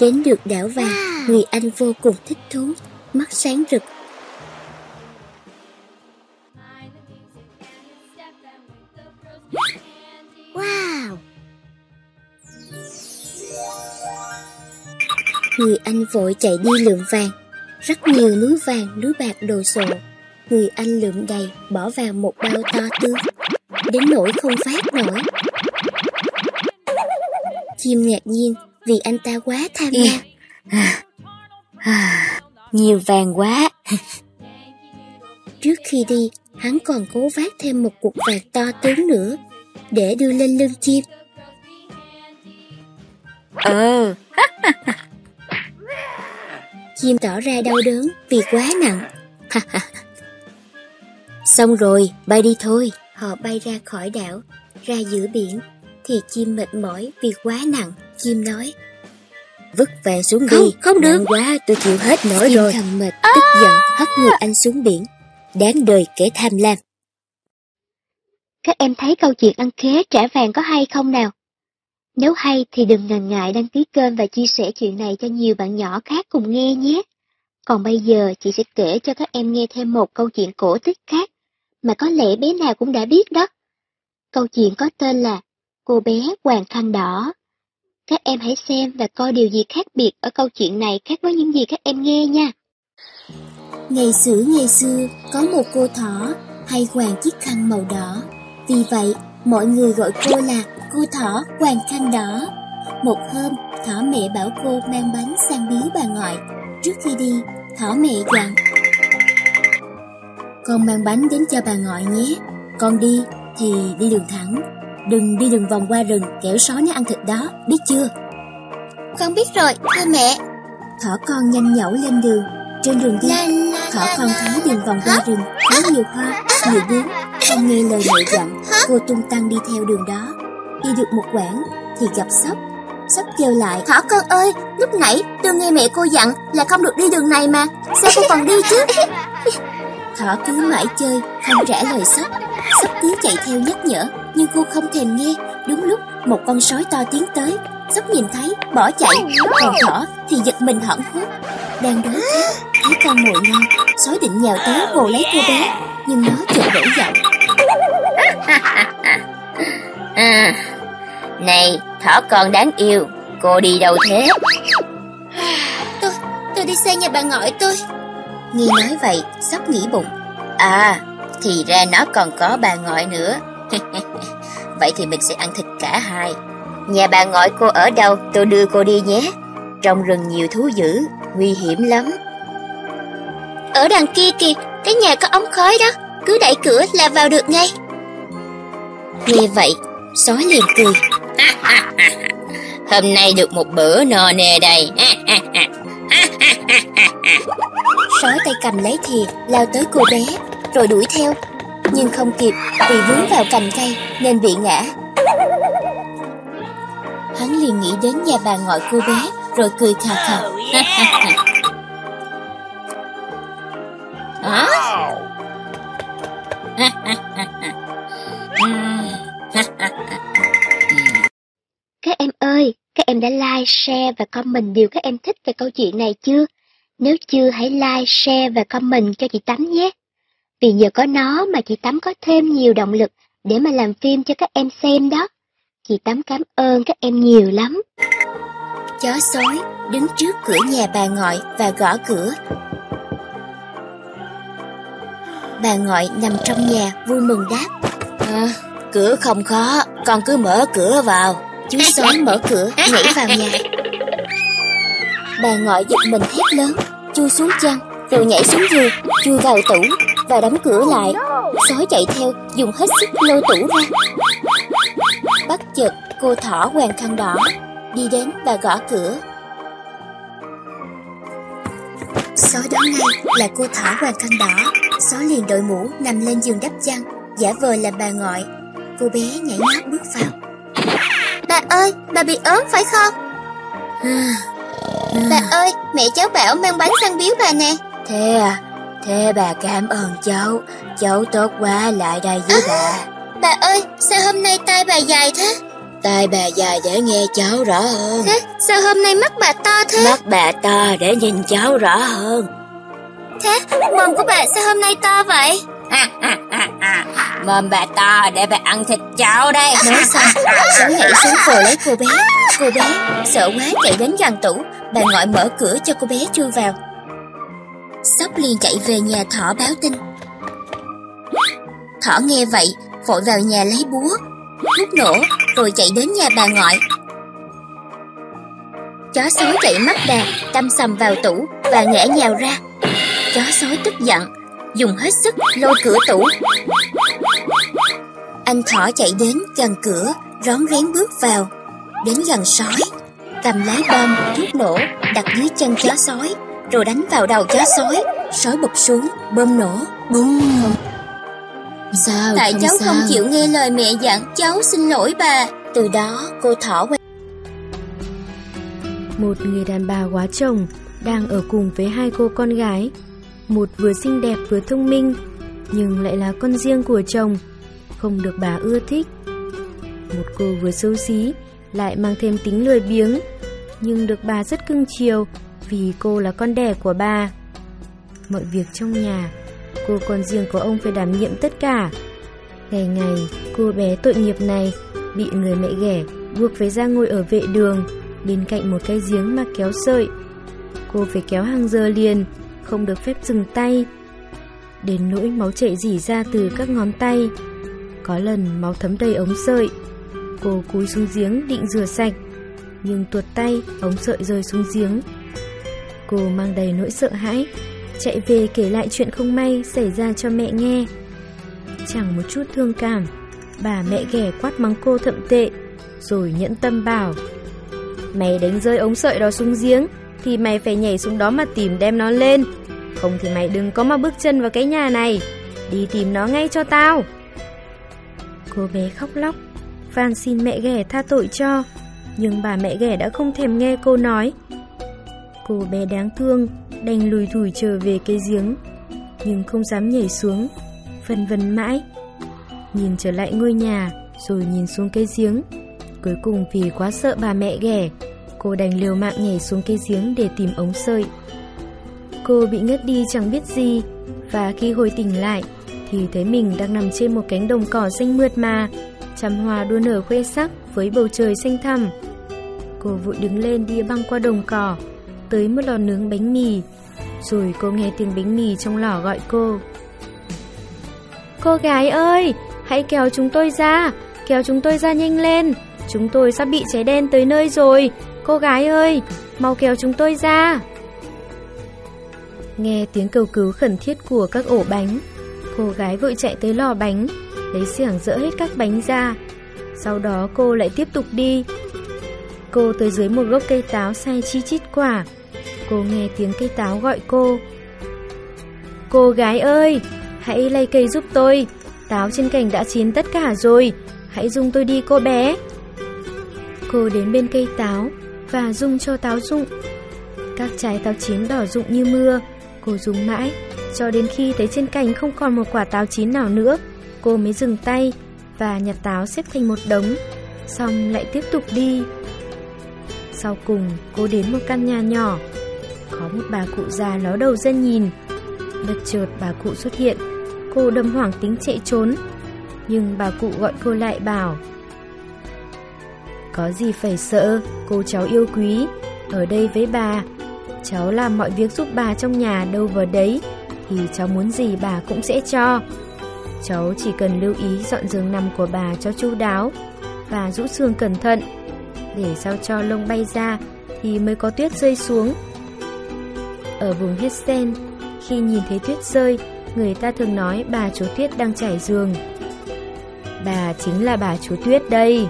Đến được đảo vàng, người anh vô cùng thích thú, mắt sáng rực. Wow! Người anh vội chạy đi lượm vàng. Rất nhiều núi vàng, núi bạc đồ sộ. Người anh lượm đầy, bỏ vào một bao to tướng. Đến nỗi không phát nổi. Chim ngạc nhiên vì anh ta quá tham lam. Nhiều vàng quá. Trước khi đi, hắn còn cố vác thêm một cục vàng to tướng nữa để đưa lên lưng chim. Ừ, Chim tỏ ra đau đớn vì quá nặng. Xong rồi, bay đi thôi. Họ bay ra khỏi đảo, ra giữa biển, thì chim mệt mỏi vì quá nặng. Chim nói, Vứt vàng xuống đi, Không, không được. nặng quá, tôi chịu hết nổi rồi. thầm mệt, tức giận, hất người anh xuống biển. Đáng đời kẻ tham lam. Các em thấy câu chuyện ăn khế trả vàng có hay không nào? Nếu hay thì đừng ngần ngại đăng ký kênh và chia sẻ chuyện này cho nhiều bạn nhỏ khác cùng nghe nhé. Còn bây giờ chị sẽ kể cho các em nghe thêm một câu chuyện cổ tích khác mà có lẽ bé nào cũng đã biết đó. Câu chuyện có tên là Cô bé Hoàng Khăn Đỏ. Các em hãy xem và coi điều gì khác biệt ở câu chuyện này khác với những gì các em nghe nha. Ngày xưa ngày xưa, có một cô thỏ hay hoàng chiếc khăn màu đỏ. Vì vậy, mọi người gọi cô là cô thỏ hoàng khăn đỏ. Một hôm, thỏ mẹ bảo cô mang bánh sang biếu bà ngoại. Trước khi đi, thỏ mẹ dặn. Con mang bánh đến cho bà ngoại nhé. Con đi thì đi đường thẳng. Đừng đi đường vòng qua rừng kẻo sói nó ăn thịt đó, biết chưa? Con biết rồi, thưa mẹ. Thỏ con nhanh nhẩu lên đường. Trên đường đi, thỏ con thấy đường vòng qua rừng có nhiều hoa, nhiều bướm. Không nghe lời mẹ dặn, cô tung tăng đi theo đường đó. Đi được một quãng thì gặp sóc. Sóc kêu lại, Thỏ con ơi, lúc nãy tôi nghe mẹ cô dặn là không được đi đường này mà, sao cô còn đi chứ? Thỏ cứ mãi chơi, không trả lời sóc. Sóc cứ chạy theo nhắc nhở, nhưng cô không thèm nghe. Đúng lúc một con sói to tiến tới, sóc nhìn thấy, bỏ chạy, còn thỏ thì giật mình hoảng hốt. Đang khát, thấy con mồi ngon, sói định nhào tới vồ lấy cô bé, nhưng nó chợt đổi giọng. à, này, thỏ con đáng yêu, cô đi đâu thế? Tôi, tôi đi xe nhà bà ngoại tôi. Nghe nói vậy, sóc nghĩ bụng. À, thì ra nó còn có bà ngoại nữa. Vậy thì mình sẽ ăn thịt cả hai. Nhà bà ngoại cô ở đâu, tôi đưa cô đi nhé. Trong rừng nhiều thú dữ, nguy hiểm lắm. Ở đằng kia kìa, cái nhà có ống khói đó, cứ đẩy cửa là vào được ngay. Nghe vậy, sói liền cười. Hôm nay được một bữa no nê đây. Sói tay cầm lấy thìa, lao tới cô bé, rồi đuổi theo. Nhưng không kịp vì vướng vào cành cây nên bị ngã. Hắn liền nghĩ đến nhà bà ngoại cô bé, rồi cười khà khà. Các em ơi, các em đã like, share và comment điều các em thích về câu chuyện này chưa? Nếu chưa hãy like, share và comment cho chị Tắm nhé. Vì nhờ có nó mà chị Tắm có thêm nhiều động lực để mà làm phim cho các em xem đó. Chị Tắm cảm ơn các em nhiều lắm. Chó sói đứng trước cửa nhà bà ngoại và gõ cửa. Bà ngoại nằm trong nhà vui mừng đáp. À, cửa không khó, con cứ mở cửa vào. Chú sói mở cửa nhảy vào nhà. Bà ngoại giật mình hét lớn, chui xuống chăn, rồi nhảy xuống giường, chui vào tủ và đóng cửa lại. Sói chạy theo, dùng hết sức lôi tủ ra. Cô thỏ hoàng khăn đỏ đi đến và gõ cửa. Sói đoán ngay là cô thỏ hoàng khăn đỏ. Sói liền đội mũ nằm lên giường đắp chăn, giả vờ là bà ngoại. Cô bé nhảy nhót bước vào. Bà ơi, bà bị ốm phải không? bà ơi, mẹ cháu bảo mang bánh sang biếu bà nè. Thế à, thế bà cảm ơn cháu, cháu tốt quá lại đây với bà. Bà ơi, sao hôm nay tai bà dài thế? Tai bà dài để nghe cháu rõ hơn. Thế, sao hôm nay mắt bà to thế? Mắt bà to để nhìn cháu rõ hơn. Thế, mồm của bà sao hôm nay to vậy? Mồm bà to để bà ăn thịt cháu đây. Nói xong, sói nhảy xuống vồ lấy cô bé. Cô bé sợ quá chạy đến gần tủ, bà ngoại mở cửa cho cô bé chui vào. Sóc liền chạy về nhà thỏ báo tin. Thỏ nghe vậy, vội vào nhà lấy búa, thuốc nổ, rồi chạy đến nhà bà ngoại. Chó sói chạy mắt đà, đâm sầm vào tủ và ngã nhào ra. Chó sói tức giận, dùng hết sức lôi cửa tủ. Anh thỏ chạy đến gần cửa, rón rén bước vào, đến gần sói, cầm lái bom, thuốc nổ, đặt dưới chân chó sói, rồi đánh vào đầu chó sói, sói bụp xuống, bơm nổ, bùm Sao, Tại không cháu sao. không chịu nghe lời mẹ dặn, cháu xin lỗi bà. Từ đó, cô thỏ quay Một người đàn bà quá chồng đang ở cùng với hai cô con gái. Một vừa xinh đẹp vừa thông minh, nhưng lại là con riêng của chồng, không được bà ưa thích. Một cô vừa xấu xí, lại mang thêm tính lười biếng, nhưng được bà rất cưng chiều vì cô là con đẻ của bà. Mọi việc trong nhà, cô con riêng của ông phải đảm nhiệm tất cả. Ngày ngày, cô bé tội nghiệp này bị người mẹ ghẻ buộc phải ra ngồi ở vệ đường bên cạnh một cái giếng mà kéo sợi. Cô phải kéo hàng giờ liền, không được phép dừng tay. Đến nỗi máu chảy rỉ ra từ các ngón tay. Có lần máu thấm đầy ống sợi. Cô cúi xuống giếng định rửa sạch, nhưng tuột tay ống sợi rơi xuống giếng. Cô mang đầy nỗi sợ hãi, chạy về kể lại chuyện không may xảy ra cho mẹ nghe. Chẳng một chút thương cảm, bà mẹ ghẻ quát mắng cô thậm tệ, rồi nhẫn tâm bảo Mày đánh rơi ống sợi đó xuống giếng Thì mày phải nhảy xuống đó mà tìm đem nó lên. Không thì mày đừng có mà bước chân vào cái nhà này Đi tìm nó ngay cho tao. Cô bé khóc lóc van xin mẹ ghẻ tha tội cho Nhưng bà mẹ ghẻ đã không thèm nghe cô nói. Cô bé đáng thương Đành lùi thủi trở về cái giếng Nhưng không dám nhảy xuống phân vân mãi Nhìn trở lại ngôi nhà Rồi nhìn xuống cái giếng Cuối cùng vì quá sợ bà mẹ ghẻ, cô đành liều mạng nhảy xuống cái giếng để tìm ống sợi. Cô bị ngất đi chẳng biết gì, và khi hồi tỉnh lại, thì thấy mình đang nằm trên một cánh đồng cỏ xanh mượt mà, trăm hoa đua nở khoe sắc với bầu trời xanh thẳm. Cô vội đứng lên đi băng qua đồng cỏ, tới một lò nướng bánh mì, rồi cô nghe tiếng bánh mì trong lò gọi cô. Cô gái ơi, hãy kéo chúng tôi ra, kéo chúng tôi ra nhanh lên. Chúng tôi sắp bị cháy đen tới nơi rồi. Cô gái ơi Mau kéo chúng tôi ra. Nghe tiếng cầu cứu khẩn thiết của các ổ bánh Cô gái vội chạy tới lò bánh Lấy xiềng dỡ hết các bánh ra. Sau đó cô lại tiếp tục đi. Cô tới dưới một gốc cây táo say chi chít quả. Cô nghe tiếng cây táo gọi cô. Cô gái ơi Hãy lay cây giúp tôi. Táo trên cành đã chín tất cả rồi. Hãy dung tôi đi cô bé. Cô đến bên cây táo và dung cho táo rụng. Các trái táo chín đỏ rụng như mưa, cô dùng mãi, cho đến khi thấy trên cành không còn một quả táo chín nào nữa, cô mới dừng tay và nhặt táo xếp thành một đống, xong lại tiếp tục đi. Sau cùng, cô đến một căn nhà nhỏ, một bà cụ già ló đầu ra nhìn. Bất chợt bà cụ xuất hiện, cô đâm hoảng tính chạy trốn, nhưng bà cụ gọi cô lại bảo có gì phải sợ, cô cháu yêu quý, ở đây với bà. Cháu làm mọi việc giúp bà trong nhà đâu vào đấy, thì cháu muốn gì bà cũng sẽ cho. Cháu chỉ cần lưu ý dọn giường nằm của bà cho chu đáo và rũ xương cẩn thận, để sao cho lông bay ra thì mới có tuyết rơi xuống. Ở vùng Hessen, khi nhìn thấy tuyết rơi, người ta thường nói bà chú Tuyết đang trải giường. Bà chính là bà chú Tuyết đây.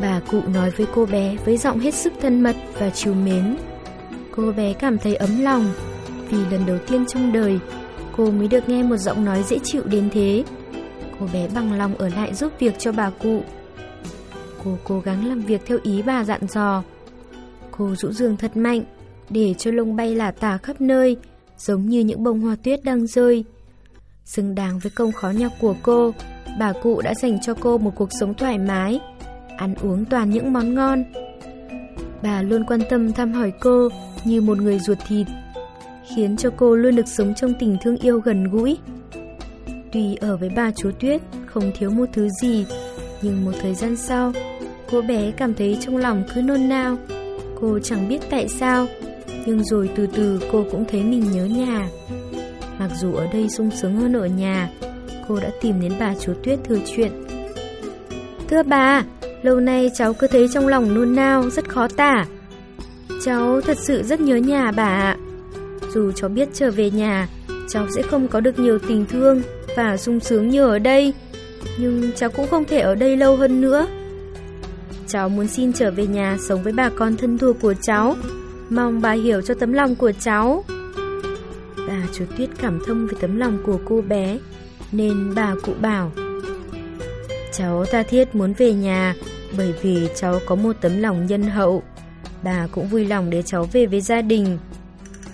Bà cụ nói với cô bé với giọng hết sức thân mật và chiều mến. Cô bé cảm thấy ấm lòng, vì lần đầu tiên trong đời cô mới được nghe một giọng nói dễ chịu đến thế. Cô bé bằng lòng ở lại giúp việc cho bà cụ. Cô cố gắng làm việc theo ý bà dặn dò. Cô rũ giường thật mạnh, để cho lông bay lả tả khắp nơi, giống như những bông hoa tuyết đang rơi. Xứng đáng với công khó nhọc của cô, bà cụ đã dành cho cô một cuộc sống thoải mái, ăn uống toàn những món ngon. Bà luôn quan tâm thăm hỏi cô như một người ruột thịt. khiến cho cô luôn được sống trong tình thương yêu gần gũi. Tuy ở với bà chú Tuyết không thiếu một thứ gì, nhưng một thời gian sau, cô bé cảm thấy trong lòng cứ nôn nao. Cô chẳng biết tại sao, nhưng rồi từ từ cô cũng thấy mình nhớ nhà. Mặc dù ở đây sung sướng hơn ở nhà, cô đã tìm đến bà chú Tuyết thừa chuyện. Thưa bà, lâu nay cháu cứ thấy trong lòng nôn nao, rất khó tả. Cháu thật sự rất nhớ nhà bà ạ. Dù cháu biết trở về nhà, cháu sẽ không có được nhiều tình thương và sung sướng như ở đây. Nhưng cháu cũng không thể ở đây lâu hơn nữa. Cháu muốn xin trở về nhà sống với bà con thân thuộc của cháu. Mong bà hiểu cho tấm lòng của cháu. Bà chú Tuyết cảm thông với tấm lòng của cô bé, nên bà cụ bảo. Cháu tha thiết muốn về nhà bởi vì cháu có một tấm lòng nhân hậu. Bà cũng vui lòng để cháu về với gia đình.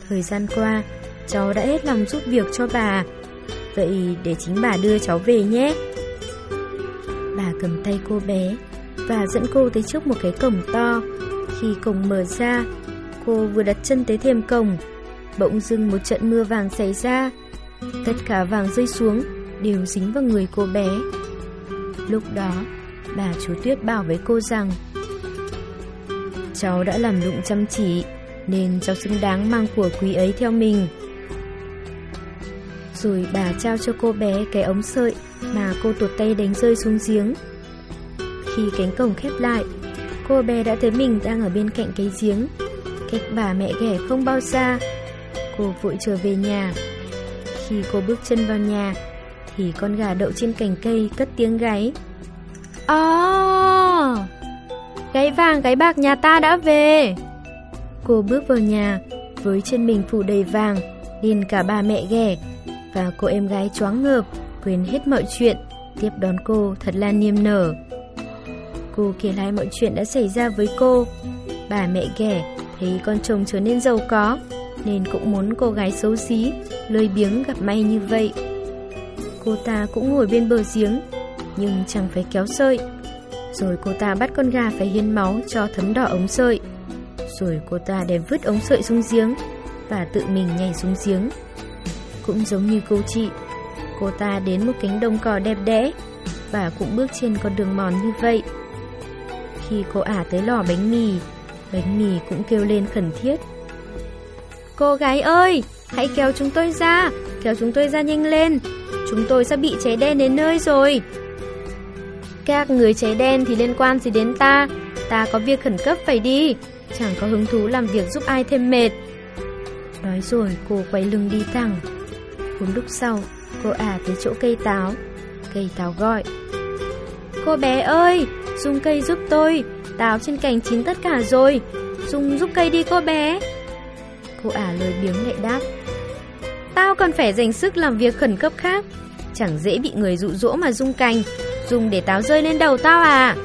Thời gian qua, cháu đã hết lòng giúp việc cho bà. Vậy để chính bà đưa cháu về nhé. Bà cầm tay cô bé và dẫn cô tới trước một cái cổng to. Khi cổng mở ra, cô vừa đặt chân tới thềm cổng, bỗng dưng một trận mưa vàng xảy ra. Tất cả vàng rơi xuống đều dính vào người cô bé. Lúc đó, bà chú Tuyết bảo với cô rằng Cháu đã làm lụng chăm chỉ Nên cháu xứng đáng mang của quý ấy theo mình Rồi bà trao cho cô bé cái ống sợi Mà cô tuột tay đánh rơi xuống giếng Khi cánh cổng khép lại Cô bé đã thấy mình đang ở bên cạnh cái giếng Cách bà mẹ ghẻ không bao xa Cô vội trở về nhà Khi cô bước chân vào nhà Thì con gà đậu trên cành cây cất tiếng gáy À, gáy vàng gáy bạc nhà ta đã về. Cô bước vào nhà với chân mình phủ đầy vàng, nên cả bà mẹ ghẻ và cô em gái choáng ngợp, quên hết mọi chuyện, tiếp đón cô thật là niềm nở. Cô kể lại mọi chuyện đã xảy ra với cô. Bà mẹ ghẻ thấy con chồng trở nên giàu có, nên cũng muốn cô gái xấu xí, lười biếng gặp may như vậy. Cô ta cũng ngồi bên bờ giếng, nhưng chẳng phải kéo sợi. Rồi cô ta bắt con gà phải hiến máu cho thấm đỏ ống sợi. Rồi cô ta đem vứt ống sợi xuống giếng và tự mình nhảy xuống giếng. Cũng giống như cô chị, cô ta đến một cánh đồng cỏ đẹp đẽ và cũng bước trên con đường mòn như vậy. Khi cô ả tới lò bánh mì, bánh mì cũng kêu lên khẩn thiết. Cô gái ơi, hãy kéo chúng tôi ra, kéo chúng tôi ra nhanh lên. Chúng tôi sẽ bị cháy đen đến nơi rồi. Các người cháy đen thì liên quan gì đến ta? Ta có việc khẩn cấp phải đi. Chẳng có hứng thú làm việc giúp ai thêm mệt. Nói rồi cô quay lưng đi thẳng. Một lúc sau Cô ả tới chỗ cây táo. Cây táo gọi. Cô bé ơi dùng cây giúp tôi. Táo trên cành chín tất cả rồi. Dung giúp cây đi cô bé. Cô ả lời biếng lại đáp. Tao còn phải dành sức làm việc khẩn cấp khác. Chẳng dễ bị người dụ dỗ mà dung cành. Dùng để táo rơi lên đầu tao à.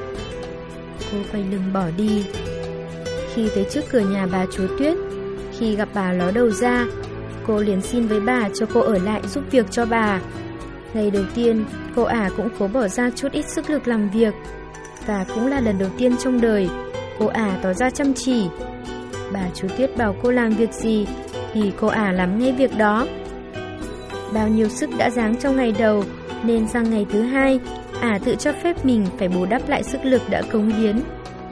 Cô quay lưng bỏ đi. Khi tới trước cửa nhà bà chúa Tuyết, Khi gặp bà ló đầu ra, Cô liền xin với bà cho cô ở lại giúp việc cho bà. Ngày đầu tiên, Cô ả cũng cố bỏ ra chút ít sức lực làm việc. Và cũng là lần đầu tiên trong đời Cô ả tỏ ra chăm chỉ Bà chú Tuyết bảo cô làm việc gì Thì cô ả làm ngay việc đó Bao nhiêu sức đã dáng trong ngày đầu Nên sang ngày thứ hai Ả à, tự cho phép mình phải bù đắp lại sức lực đã cống hiến.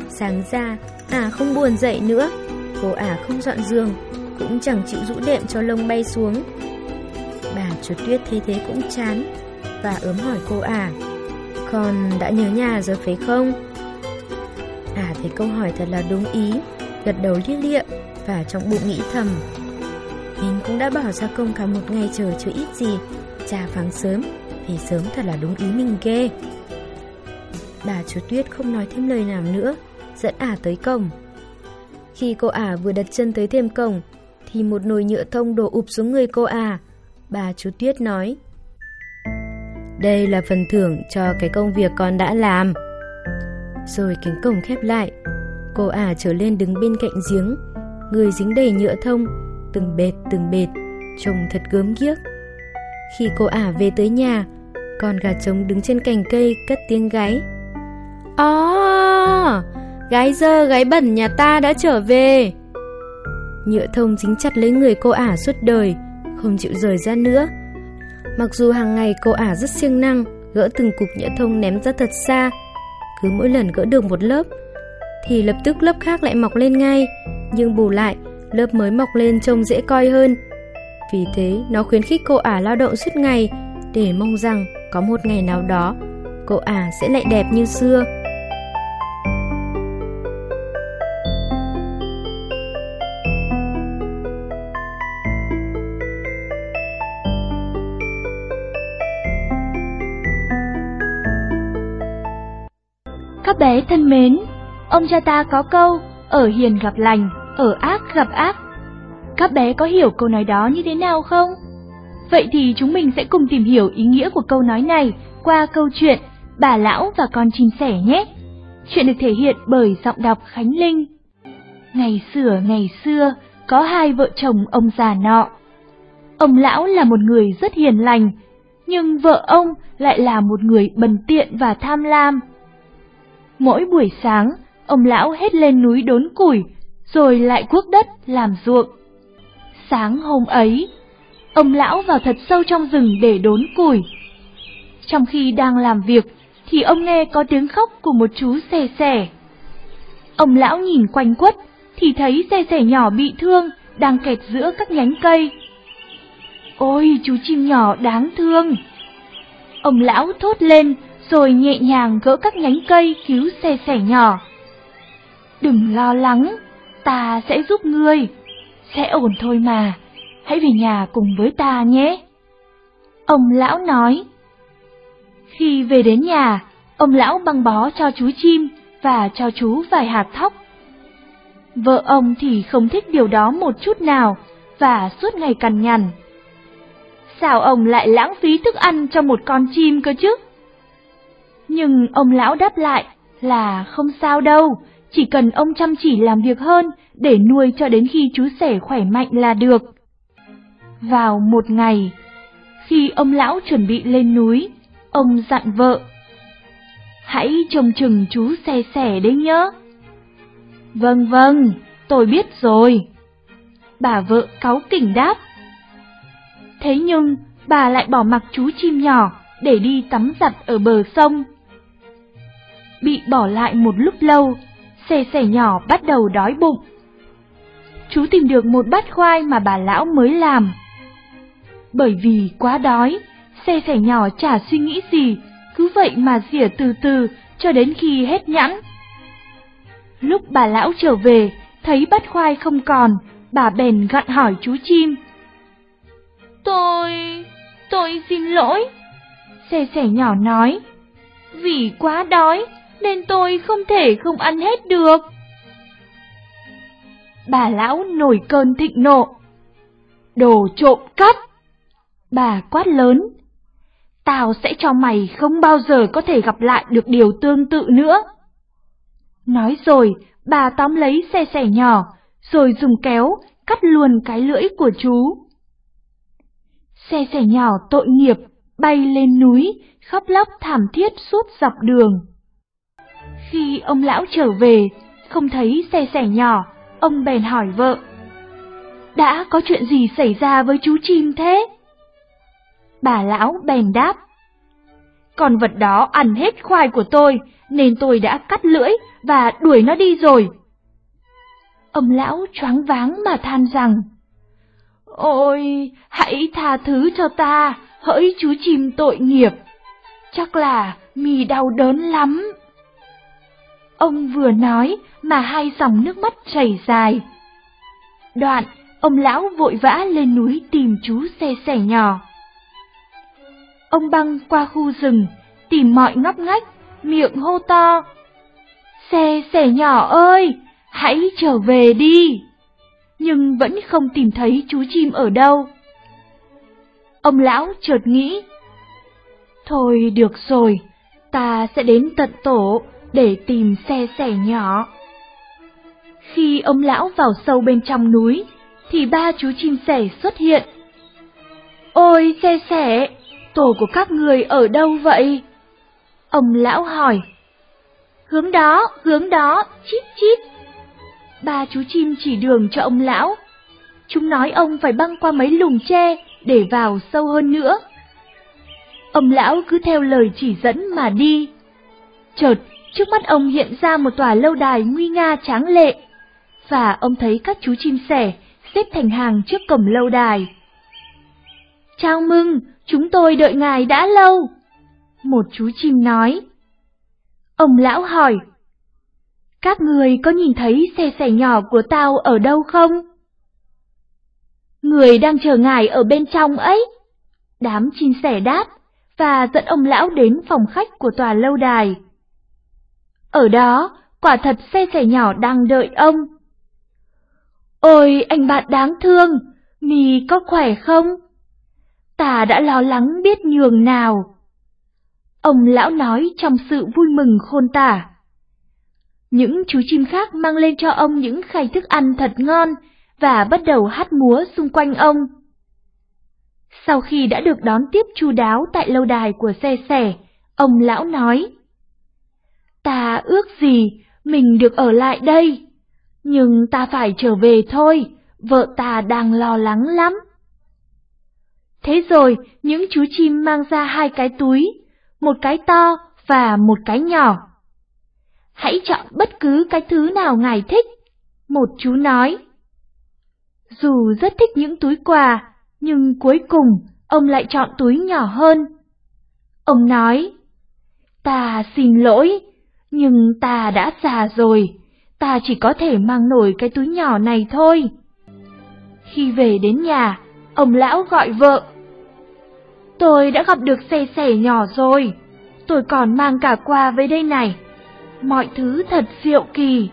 Sáng ra, Ả không buồn dậy nữa. Cô Ả không dọn giường, cũng chẳng chịu rũ đệm cho lông bay xuống. Bà chú Tuyết thấy thế cũng chán và ớm hỏi cô Ả. Con đã nhớ nhà rồi phải không? à, thấy câu hỏi thật là đúng ý, gật đầu liếc lịa và trong bụng nghĩ thầm. Mình cũng đã bỏ ra công cả một ngày chờ chưa ít gì, cha vắng sớm về sớm thật là đúng ý mình ghê. Bà chú Tuyết không nói thêm lời nào nữa Dẫn ả tới cổng. Khi cô ả vừa đặt chân tới thêm cổng Thì một nồi nhựa thông đổ ụp xuống người cô ả. Bà chú Tuyết nói đây là phần thưởng cho cái công việc con đã làm. Rồi cánh cổng khép lại. Cô ả trở lên đứng bên cạnh giếng. Người dính đầy nhựa thông Từng bệt từng bệt Trông thật gớm ghiếc. Khi cô ả về tới nhà con gà trống đứng trên cành cây cất tiếng gáy Ó, oh, gái dơ gái bẩn nhà ta đã trở về. Nhựa thông dính chặt lấy người cô ả suốt đời, không chịu rời ra nữa. Mặc dù hàng ngày cô ả rất siêng năng, gỡ từng cục nhựa thông ném ra thật xa. Cứ mỗi lần gỡ được một lớp, thì lập tức lớp khác lại mọc lên ngay, nhưng bù lại, lớp mới mọc lên trông dễ coi hơn. Vì thế, nó khuyến khích cô ả lao động suốt ngày, để mong rằng có một ngày nào đó, cô ả sẽ lại đẹp như xưa. Các bé thân mến, ông cha ta có câu, ở hiền gặp lành, ở ác gặp ác. Các bé có hiểu câu nói đó như thế nào không? Vậy thì chúng mình sẽ cùng tìm hiểu ý nghĩa của câu nói này qua câu chuyện Bà Lão và Con Chim Sẻ nhé. Chuyện được thể hiện bởi giọng đọc Khánh Linh. Ngày xưa ngày xưa, có hai vợ chồng ông già nọ. Ông lão là một người rất hiền lành, nhưng vợ ông lại là một người bần tiện và tham lam. Mỗi buổi sáng, ông lão hết lên núi đốn củi, rồi lại cuốc đất làm ruộng. Sáng hôm ấy, ông lão vào thật sâu trong rừng để đốn củi. Trong khi đang làm việc, thì ông nghe có tiếng khóc của một chú xe sẻ. Ông lão nhìn quanh quất, thì thấy xe sẻ nhỏ bị thương, đang kẹt giữa các nhánh cây. Ôi, chú chim nhỏ đáng thương! Ông lão thốt lên, rồi nhẹ nhàng gỡ các nhánh cây cứu xe sẻ nhỏ. Đừng lo lắng, ta sẽ giúp ngươi. Sẽ ổn thôi mà, hãy về nhà cùng với ta nhé. Ông lão nói. Khi về đến nhà, ông lão băng bó cho chú chim và cho chú vài hạt thóc. Vợ ông thì không thích điều đó một chút nào và suốt ngày cằn nhằn. Sao ông lại lãng phí thức ăn cho một con chim cơ chứ? Nhưng ông lão đáp lại là không sao đâu, chỉ cần ông chăm chỉ làm việc hơn để nuôi cho đến khi chú sẻ khỏe mạnh là được. Vào một ngày, khi ông lão chuẩn bị lên núi, ông dặn vợ. Hãy trông chừng chú xe sẻ đấy nhớ. Vâng vâng, tôi biết rồi. Bà vợ cáu kỉnh đáp. Thế nhưng, bà lại bỏ mặc chú chim nhỏ để đi tắm giặt ở bờ sông. Bị bỏ lại một lúc lâu, xe sẻ nhỏ bắt đầu đói bụng. Chú tìm được một bát khoai mà bà lão mới làm. Bởi vì quá đói, xe sẻ nhỏ chả suy nghĩ gì, cứ vậy mà rỉa từ từ cho đến khi hết nhãn. Lúc bà lão trở về, thấy bát khoai không còn, bà bèn gặn hỏi chú chim. Tôi... tôi xin lỗi. Xe sẻ nhỏ nói, vì quá đói nên tôi không thể không ăn hết được. Bà lão nổi cơn thịnh nộ. Đồ trộm cắp! Bà quát lớn. Tao sẽ cho mày không bao giờ có thể gặp lại được điều tương tự nữa. Nói rồi, bà tóm lấy xe sẻ nhỏ, rồi dùng kéo cắt luôn cái lưỡi của chú. Xe sẻ nhỏ tội nghiệp, bay lên núi, khóc lóc thảm thiết suốt dọc đường. Khi ông lão trở về, không thấy xe sẻ nhỏ, ông bèn hỏi vợ. Đã có chuyện gì xảy ra với chú chim thế? Bà lão bèn đáp. Con vật đó ăn hết khoai của tôi, nên tôi đã cắt lưỡi và đuổi nó đi rồi. Ông lão choáng váng mà than rằng, Ôi, hãy tha thứ cho ta, hỡi chú chim tội nghiệp. Chắc là mì đau đớn lắm. Ông vừa nói mà hai dòng nước mắt chảy dài. Đoạn, ông lão vội vã lên núi tìm chú xe sẻ nhỏ. Ông băng qua khu rừng, tìm mọi ngóc ngách, miệng hô to. Xe sẻ nhỏ ơi, hãy trở về đi. Nhưng vẫn không tìm thấy chú chim ở đâu. Ông lão chợt nghĩ. Thôi được rồi, ta sẽ đến tận tổ để tìm xe sẻ nhỏ. Khi ông lão vào sâu bên trong núi, thì ba chú chim sẻ xuất hiện. Ôi xe sẻ, tổ của các người ở đâu vậy? Ông lão hỏi. Hướng đó, hướng đó, chít chít. Ba chú chim chỉ đường cho ông lão, chúng nói ông phải băng qua mấy lùm tre để vào sâu hơn nữa. Ông lão cứ theo lời chỉ dẫn mà đi. Chợt, trước mắt ông hiện ra một tòa lâu đài nguy nga tráng lệ, và ông thấy các chú chim sẻ xếp thành hàng trước cổng lâu đài. Chào mừng, chúng tôi đợi ngài đã lâu. Một chú chim nói. Ông lão hỏi. Các người có nhìn thấy xe sẻ nhỏ của tao ở đâu không? Người đang chờ ngài ở bên trong ấy. Đám chim sẻ đáp và dẫn ông lão đến phòng khách của tòa lâu đài. Ở đó, quả thật xe sẻ nhỏ đang đợi ông. Ôi, anh bạn đáng thương, mì có khỏe không? Ta đã lo lắng biết nhường nào. Ông lão nói trong sự vui mừng khôn tả. Những chú chim khác mang lên cho ông những khay thức ăn thật ngon và bắt đầu hát múa xung quanh ông. Sau khi đã được đón tiếp chu đáo tại lâu đài của xe sẻ, ông lão nói. Ta ước gì mình được ở lại đây, nhưng ta phải trở về thôi, vợ ta đang lo lắng lắm. Thế rồi, những chú chim mang ra hai cái túi, một cái to và một cái nhỏ. Hãy chọn bất cứ cái thứ nào ngài thích, một chú nói. Dù rất thích những túi quà, nhưng cuối cùng ông lại chọn túi nhỏ hơn. Ông nói, ta xin lỗi, nhưng ta đã già rồi, ta chỉ có thể mang nổi cái túi nhỏ này thôi. Khi về đến nhà, ông lão gọi vợ. Tôi đã gặp được xe sẻ nhỏ rồi, tôi còn mang cả quà với đây này. Mọi thứ thật diệu kỳ.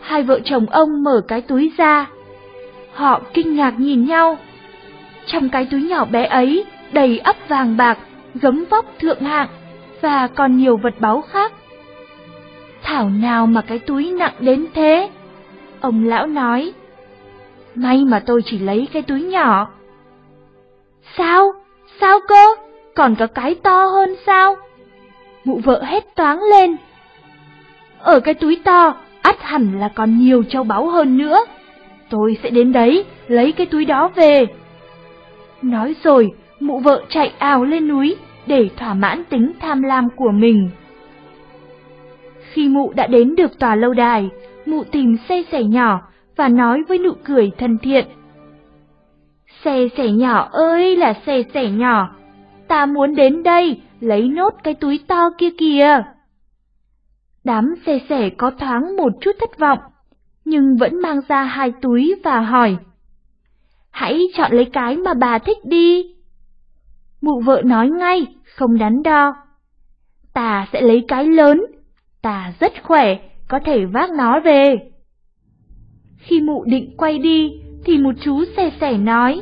Hai vợ chồng ông mở cái túi ra. Họ kinh ngạc nhìn nhau. Trong cái túi nhỏ bé ấy đầy ấp vàng bạc, gấm vóc thượng hạng và còn nhiều vật báu khác. Thảo nào mà cái túi nặng đến thế? Ông lão nói. May mà tôi chỉ lấy cái túi nhỏ. Sao? Sao cơ? Còn có cái to hơn sao? Mụ vợ hét toáng lên. Ở cái túi to, ắt hẳn là còn nhiều châu báu hơn nữa. Tôi sẽ đến đấy, lấy cái túi đó về. Nói rồi, mụ vợ chạy ào lên núi để thỏa mãn tính tham lam của mình. Khi mụ đã đến được tòa lâu đài, mụ tìm xe sẻ nhỏ và nói với nụ cười thân thiện. Xe sẻ nhỏ ơi là xe sẻ nhỏ, ta muốn đến đây lấy nốt cái túi to kia kìa. Đám xe sẻ có thoáng một chút thất vọng, nhưng vẫn mang ra hai túi và hỏi. Hãy chọn lấy cái mà bà thích đi. Mụ vợ nói ngay, không đắn đo. Ta sẽ lấy cái lớn, ta rất khỏe, có thể vác nó về. Khi mụ định quay đi, thì một chú xe sẻ nói.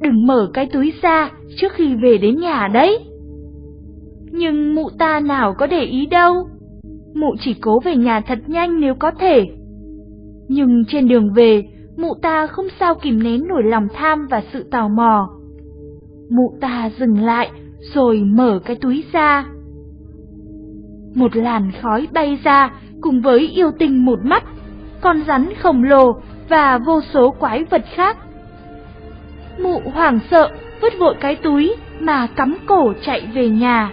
Đừng mở cái túi ra trước khi về đến nhà đấy. Nhưng mụ ta nào có để ý đâu. Mụ chỉ cố về nhà thật nhanh nếu có thể. Nhưng trên đường về, mụ ta không sao kìm nén nổi lòng tham và sự tò mò. Mụ ta dừng lại rồi mở cái túi ra. Một làn khói bay ra cùng với yêu tinh một mắt, con rắn khổng lồ và vô số quái vật khác. Mụ hoảng sợ vứt vội cái túi mà cắm cổ chạy về nhà.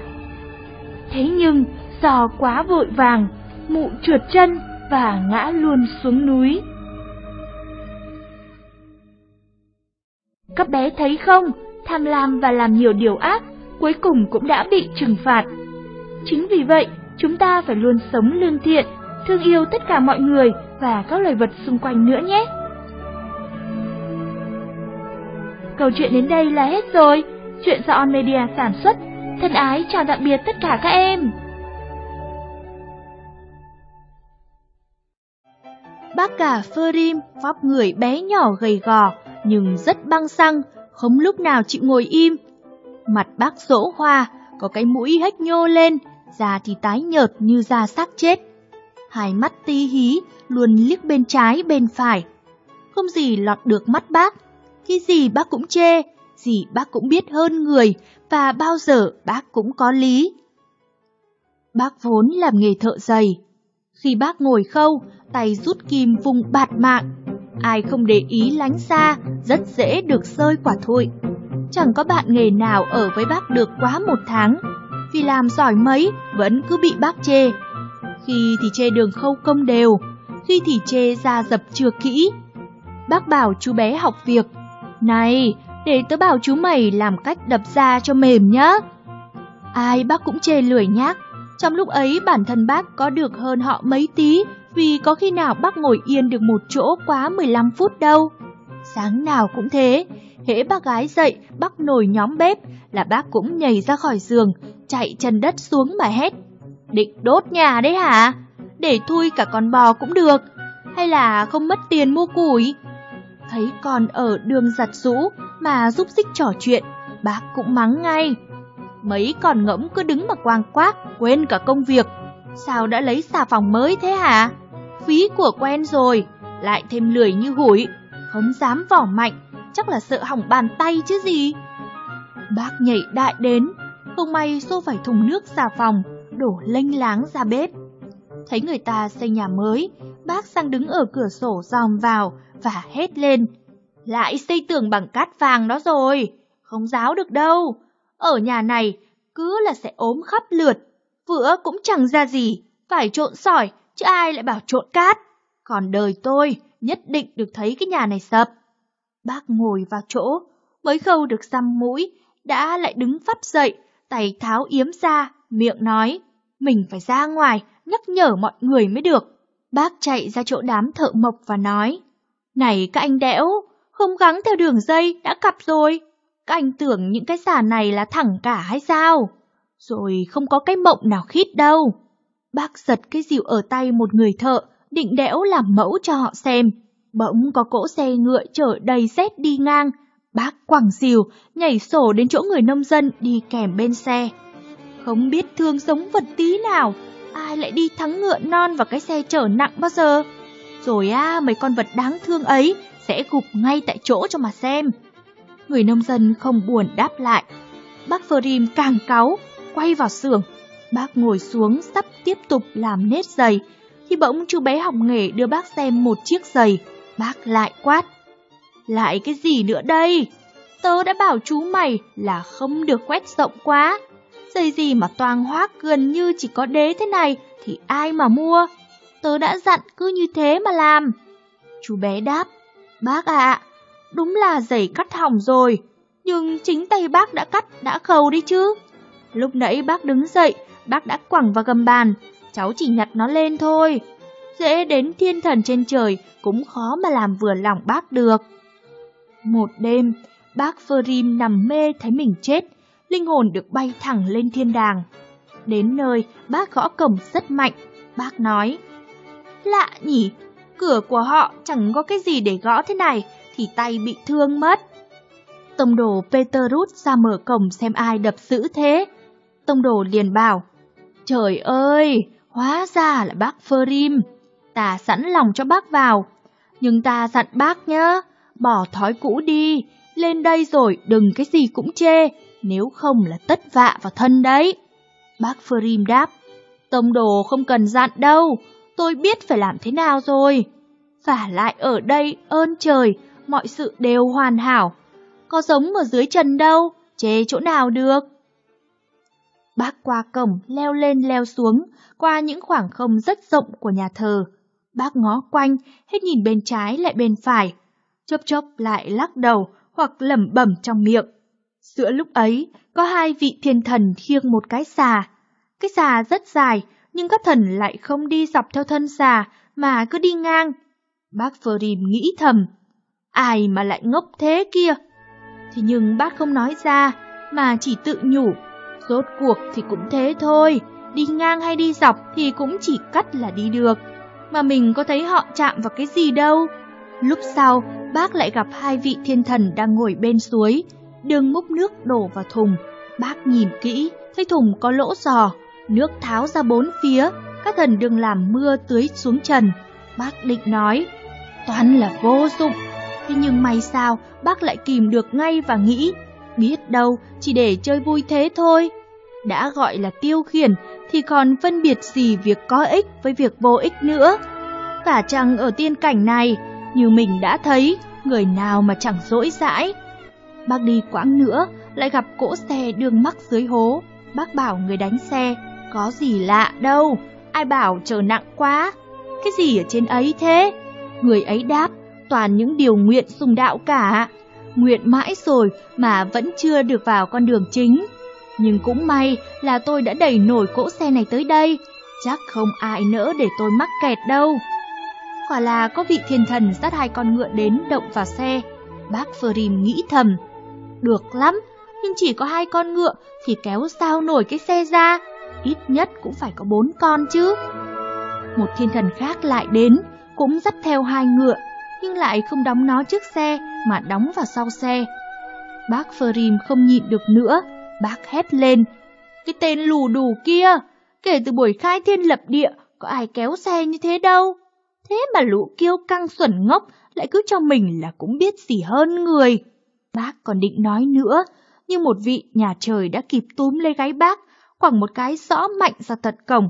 Thế nhưng do quá vội vàng, mụ trượt chân và ngã luôn xuống núi. Các bé thấy không, tham lam và làm nhiều điều ác, cuối cùng cũng đã bị trừng phạt. Chính vì vậy, chúng ta phải luôn sống lương thiện, thương yêu tất cả mọi người và các loài vật xung quanh nữa nhé. Câu chuyện đến đây là hết rồi. Chuyện do On Media sản xuất. Thân ái chào tạm biệt tất cả các em. Bác cả Ferim vóc người bé nhỏ gầy gò nhưng rất băng xăng, không lúc nào chịu ngồi im. Mặt bác rỗ hoa, có cái mũi hếch nhô lên, da thì tái nhợt như da xác chết. Hai mắt tí hí, luôn liếc bên trái bên phải. Không gì lọt được mắt bác, cái gì bác cũng chê, gì bác cũng biết hơn người và bao giờ bác cũng có lý. Bác vốn làm nghề thợ giày. Khi bác ngồi khâu, tay rút kim vùng bạt mạng, ai không để ý lánh xa, rất dễ được rơi quả thụi. Chẳng có bạn nghề nào ở với bác được quá một tháng, vì làm giỏi mấy vẫn cứ bị bác chê. Khi thì chê đường khâu công đều, khi thì chê ra dập chưa kỹ. Bác bảo chú bé học việc, này, để tớ bảo chú mày làm cách đập ra cho mềm nhá. Ai bác cũng chê lười nhác, trong lúc ấy bản thân bác có được hơn họ mấy tí vì có khi nào bác ngồi yên được một chỗ quá 15 phút đâu. Sáng nào cũng thế, hễ bác gái dậy bác nổi nhóm bếp là bác cũng nhảy ra khỏi giường, chạy chân đất xuống mà hét. Định đốt nhà đấy hả? Để thui cả con bò cũng được. Hay là không mất tiền mua củi? Thấy con ở đường giặt rũ mà giúp xích trò chuyện, bác cũng mắng ngay. Mấy con ngỗng cứ đứng mà quang quác, quên cả công việc. Sao đã lấy xà phòng mới thế hả? Phí của quen rồi, lại thêm lười như hủi, không dám vỏ mạnh, chắc là sợ hỏng bàn tay chứ gì. Bác nhảy đại đến, không may xô phải thùng nước xà phòng, đổ lênh láng ra bếp. Thấy người ta xây nhà mới, bác sang đứng ở cửa sổ dòm vào và hét lên. Lại xây tường bằng cát vàng đó rồi, không giáo được đâu. Ở nhà này cứ là sẽ ốm khắp lượt, vữa cũng chẳng ra gì, phải trộn sỏi, chứ ai lại bảo trộn cát. Còn đời tôi nhất định được thấy cái nhà này sập. Bác ngồi vào chỗ, mới khâu được xăm mũi, đã lại đứng phát dậy, tay tháo yếm ra, miệng nói, mình phải ra ngoài, nhắc nhở mọi người mới được. Bác chạy ra chỗ đám thợ mộc và nói, này các anh đẽo, không gắng theo đường dây đã cặp rồi. Các anh tưởng những cái xà này là thẳng cả hay sao? Rồi không có cái mộng nào khít đâu. Bác giật cái dịu ở tay một người thợ, định đẽo làm mẫu cho họ xem. Bỗng có cỗ xe ngựa chở đầy xét đi ngang. Bác quẳng dìu, nhảy sổ đến chỗ người nông dân đi kèm bên xe. Không biết thương sống vật tí nào, ai lại đi thắng ngựa non vào cái xe chở nặng bao giờ. Rồi à, mấy con vật đáng thương ấy sẽ gục ngay tại chỗ cho mà xem. Người nông dân không buồn đáp lại. Bác Phrim càng cáu, quay vào xưởng. Bác ngồi xuống sắp tiếp tục làm nết giày, thì bỗng chú bé học nghề đưa bác xem một chiếc giày. Bác lại quát. Lại cái gì nữa đây? Tớ đã bảo chú mày là không được quét rộng quá. Giày gì mà toang hoác gần như chỉ có đế thế này thì ai mà mua? Tớ đã dặn cứ như thế mà làm. Chú bé đáp. Bác ạ, đúng là giày cắt hỏng rồi, nhưng chính tay bác đã cắt, đã khâu đi chứ. Lúc nãy bác đứng dậy, bác đã quẳng vào gầm bàn, cháu chỉ nhặt nó lên thôi. Dễ đến thiên thần trên trời cũng khó mà làm vừa lòng bác được. Một đêm, bác Phrim nằm mê thấy mình chết, linh hồn được bay thẳng lên thiên đàng. Đến nơi, bác gõ cổng rất mạnh, bác nói. Lạ nhỉ, cửa của họ chẳng có cái gì để gõ thế này, thì tay bị thương mất. Tông đồ Peter rút ra mở cổng xem ai đập dữ thế. Tông đồ liền bảo, Trời ơi, hóa ra là bác Ferim. Ta sẵn lòng cho bác vào. Nhưng ta dặn bác nhá, bỏ thói cũ đi, lên đây rồi đừng cái gì cũng chê, nếu không là tất vạ vào thân đấy. Bác Ferim đáp, Tông đồ không cần dặn đâu, tôi biết phải làm thế nào rồi. Và lại ở đây, ơn trời, mọi sự đều hoàn hảo. Có giống ở dưới trần đâu, chê chỗ nào được. Bác qua cổng, leo lên leo xuống, qua những khoảng không rất rộng của nhà thờ. Bác ngó quanh, hết nhìn bên trái lại bên phải. Chốc chốc lại lắc đầu hoặc lẩm bẩm trong miệng. Giữa lúc ấy, có hai vị thiên thần khiêng một cái xà. Cái xà rất dài, nhưng các thần lại không đi dọc theo thân xà, mà cứ đi ngang. Bác Phrim nghĩ thầm, ai mà lại ngốc thế kia? Thế nhưng bác không nói ra, mà chỉ tự nhủ, rốt cuộc thì cũng thế thôi, đi ngang hay đi dọc thì cũng chỉ cắt là đi được. Mà mình có thấy họ chạm vào cái gì đâu. Lúc sau, bác lại gặp hai vị thiên thần đang ngồi bên suối, đường múc nước đổ vào thùng. Bác nhìn kỹ, thấy thùng có lỗ giò, nước tháo ra bốn phía, các thần đừng làm mưa tưới xuống trần. Bác định nói, toàn là vô dụng. Thế nhưng may sao, bác lại kìm được ngay và nghĩ, biết đâu chỉ để chơi vui thế thôi. Đã gọi là tiêu khiển thì còn phân biệt gì việc có ích với việc vô ích nữa. Cả chăng ở tiên cảnh này, Như mình đã thấy, người nào mà chẳng dỗi dãi. Bác đi quãng nữa, lại gặp cỗ xe đường mắc dưới hố. Bác bảo người đánh xe, có gì lạ đâu, ai bảo chờ nặng quá. Cái gì ở trên ấy thế? Người ấy đáp, toàn những điều nguyện sùng đạo cả. Nguyện mãi rồi mà vẫn chưa được vào con đường chính. Nhưng cũng may là tôi đã đẩy nổi cỗ xe này tới đây, chắc không ai nỡ để tôi mắc kẹt đâu. Quả là có vị thiên thần dắt hai con ngựa đến động vào xe. Bác Phrim nghĩ thầm, được lắm, nhưng chỉ có hai con ngựa thì kéo sao nổi cái xe ra, ít nhất cũng phải có bốn con chứ. Một thiên thần khác lại đến, cũng dắt theo hai ngựa, nhưng lại không đóng nó trước xe mà đóng vào sau xe. Bác Ferim không nhịn được nữa, bác hét lên. Cái tên lù đù kia, kể từ buổi khai thiên lập địa, có ai kéo xe như thế đâu. Thế mà lũ kiêu căng xuẩn ngốc lại cứ cho mình là cũng biết gì hơn người. Bác còn định nói nữa, nhưng một vị nhà trời đã kịp túm lấy gáy bác, quẳng một cái rõ mạnh ra tận cổng.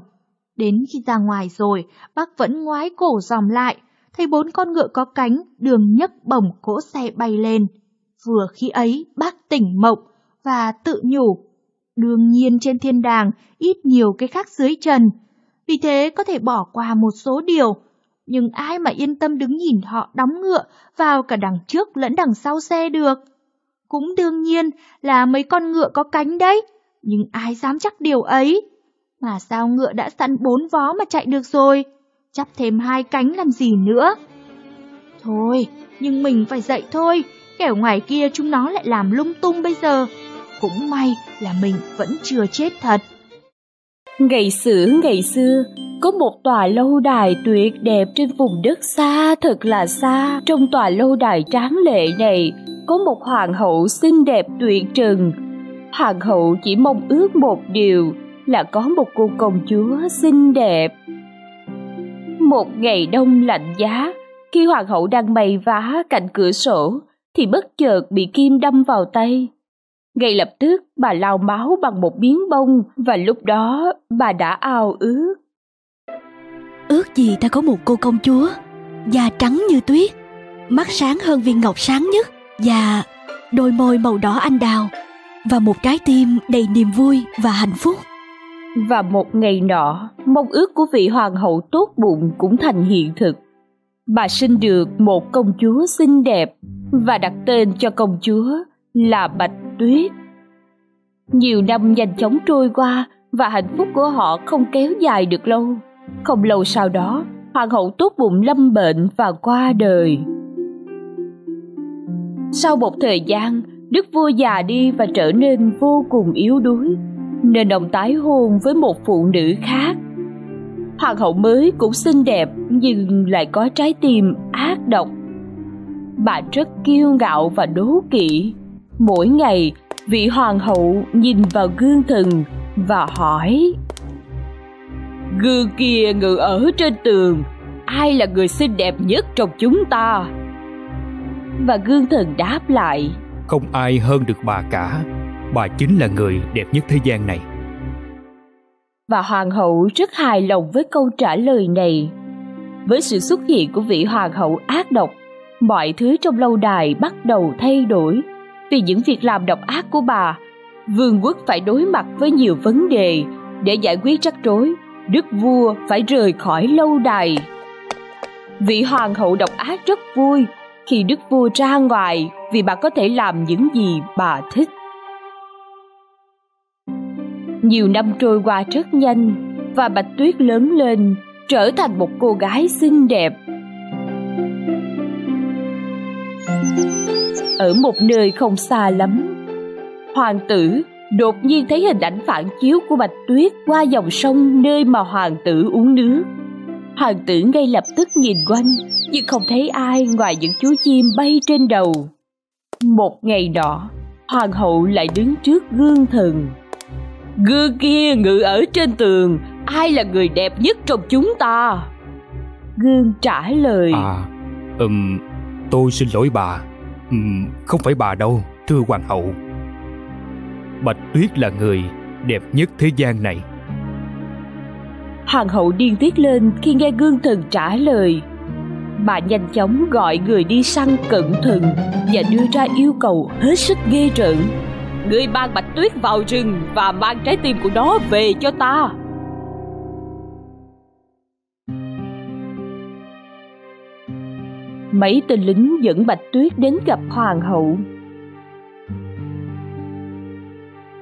Đến khi ra ngoài rồi, bác vẫn ngoái cổ dòm lại, thấy bốn con ngựa có cánh đường nhấc bổng cỗ xe bay lên. Vừa khi ấy, bác tỉnh mộng và tự nhủ. Đương nhiên trên thiên đàng ít nhiều cái khác dưới trần, vì thế có thể bỏ qua một số điều. Nhưng ai mà yên tâm đứng nhìn họ đóng ngựa vào cả đằng trước lẫn đằng sau xe được. Cũng đương nhiên là mấy con ngựa có cánh đấy, nhưng ai dám chắc điều ấy. Mà sao ngựa đã sẵn bốn vó mà chạy được rồi, chắp thêm hai cánh làm gì nữa. Thôi, nhưng mình phải dậy thôi, kẻo ngoài kia chúng nó lại làm lung tung bây giờ. Cũng may là mình vẫn chưa chết thật. Ngày xưa ngày xưa, có một tòa lâu đài tuyệt đẹp trên vùng đất xa thật là xa. Trong tòa lâu đài tráng lệ này, có một hoàng hậu xinh đẹp tuyệt trần. Hoàng hậu chỉ mong ước một điều là có một cô công chúa xinh đẹp. Một ngày đông lạnh giá, khi hoàng hậu đang bày vá cạnh cửa sổ, thì bất chợt bị kim đâm vào tay. Ngay lập tức bà lao máu bằng một miếng bông và lúc đó bà đã ao ước. Ước gì ta có một cô công chúa, da trắng như tuyết, mắt sáng hơn viên ngọc sáng nhất và đôi môi màu đỏ anh đào và một trái tim đầy niềm vui và hạnh phúc. Và một ngày nọ, mong ước của vị hoàng hậu tốt bụng cũng thành hiện thực. Bà sinh được một công chúa xinh đẹp và đặt tên cho công chúa là Bạch Tuyết. Nhiều năm nhanh chóng trôi qua và hạnh phúc của họ không kéo dài được lâu. Không lâu sau đó, hoàng hậu tốt bụng lâm bệnh và qua đời. Sau một thời gian, đức vua già đi và trở nên vô cùng yếu đuối, nên ông tái hôn với một phụ nữ khác. Hoàng hậu mới cũng xinh đẹp nhưng lại có trái tim ác độc. Bà rất kiêu ngạo và đố kỵ. Mỗi ngày, vị hoàng hậu nhìn vào gương thần và hỏi Gương kia ngự ở trên tường, ai là người xinh đẹp nhất trong chúng ta? Và gương thần đáp lại Không ai hơn được bà cả, bà chính là người đẹp nhất thế gian này. Và hoàng hậu rất hài lòng với câu trả lời này. Với sự xuất hiện của vị hoàng hậu ác độc, mọi thứ trong lâu đài bắt đầu thay đổi. Vì những việc làm độc ác của bà, vương quốc phải đối mặt với nhiều vấn đề để giải quyết rắc rối. Đức vua phải rời khỏi lâu đài. Vị hoàng hậu độc ác rất vui khi đức vua ra ngoài vì bà có thể làm những gì bà thích. Nhiều năm trôi qua rất nhanh và Bạch Tuyết lớn lên, trở thành một cô gái xinh đẹp. Ở một nơi không xa lắm, hoàng tử đột nhiên thấy hình ảnh phản chiếu của Bạch Tuyết qua dòng sông nơi mà hoàng tử uống nước. Hoàng tử ngay lập tức nhìn quanh, nhưng không thấy ai ngoài những chú chim bay trên đầu. Một ngày nọ, hoàng hậu lại đứng trước gương thần. Gương kia ngự ở trên tường, ai là người đẹp nhất trong chúng ta? Gương trả lời. À, ừm, tôi xin lỗi bà. Ừm, không phải bà đâu, thưa hoàng hậu. Bạch Tuyết là người đẹp nhất thế gian này. Hoàng hậu điên tiết lên khi nghe gương thần trả lời. bà nhanh chóng gọi người đi săn cẩn thận và đưa ra yêu cầu hết sức ghê rợn. Người mang bạch tuyết vào rừng và mang trái tim của nó về cho ta. Mấy tên lính dẫn bạch tuyết đến gặp hoàng hậu.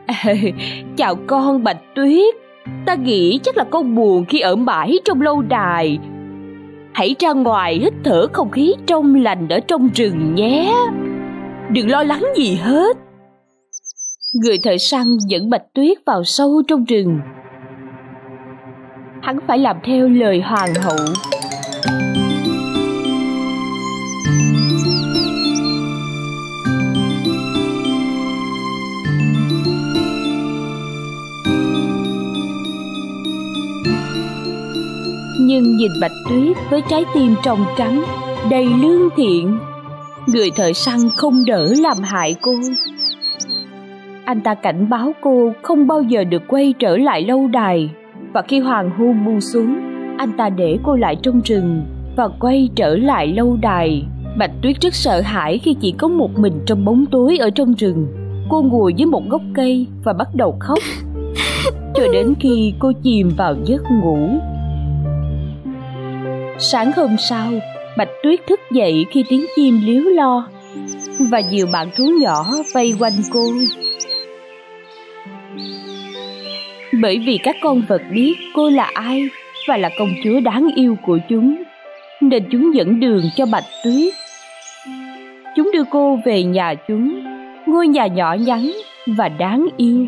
À, chào con bạch tuyết, ta nghĩ chắc là con buồn khi ở mãi trong lâu đài hãy ra ngoài hít thở không khí trong lành ở trong rừng nhé đừng lo lắng gì hết người thợ săn dẫn bạch tuyết vào sâu trong rừng. Hắn phải làm theo lời hoàng hậu. Nhưng nhìn bạch tuyết với trái tim trong trắng, đầy lương thiện, người thợ săn không đỡ làm hại cô anh ta cảnh báo cô không bao giờ được quay trở lại lâu đài. Và khi hoàng hôn buông xuống anh ta để cô lại trong rừng và quay trở lại lâu đài. Bạch tuyết rất sợ hãi khi chỉ có một mình trong bóng tối ở trong rừng. Cô ngồi dưới một gốc cây và bắt đầu khóc. Cho đến khi cô chìm vào giấc ngủ. Sáng hôm sau, Bạch Tuyết thức dậy khi tiếng chim líu lo và nhiều bạn thú nhỏ vây quanh cô. Bởi vì các con vật biết cô là ai và là công chúa đáng yêu của chúng, nên chúng dẫn đường cho Bạch Tuyết. Chúng đưa cô về nhà chúng, ngôi nhà nhỏ nhắn và đáng yêu.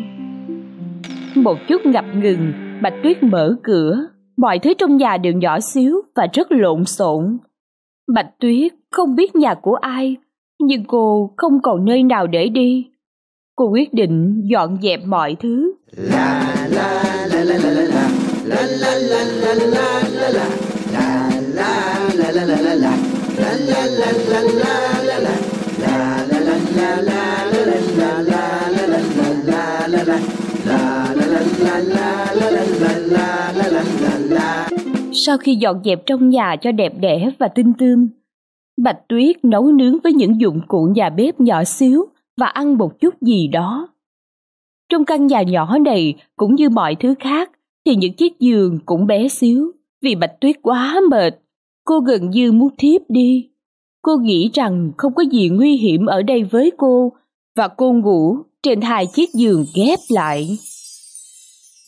Một chút ngập ngừng, Bạch Tuyết mở cửa mọi thứ trong nhà đều nhỏ xíu và rất lộn xộn. Bạch Tuyết không biết nhà của ai, nhưng cô không còn nơi nào để đi. Cô quyết định dọn dẹp mọi thứ. Sau khi dọn dẹp trong nhà cho đẹp đẽ và tinh tươm, Bạch Tuyết nấu nướng với những dụng cụ nhà bếp nhỏ xíu và ăn một chút gì đó trong căn nhà nhỏ này cũng như mọi thứ khác thì những chiếc giường cũng bé xíu vì Bạch Tuyết quá mệt, cô gần như muốn thiếp đi. Cô nghĩ rằng không có gì nguy hiểm ở đây với cô và cô ngủ trên hai chiếc giường ghép lại.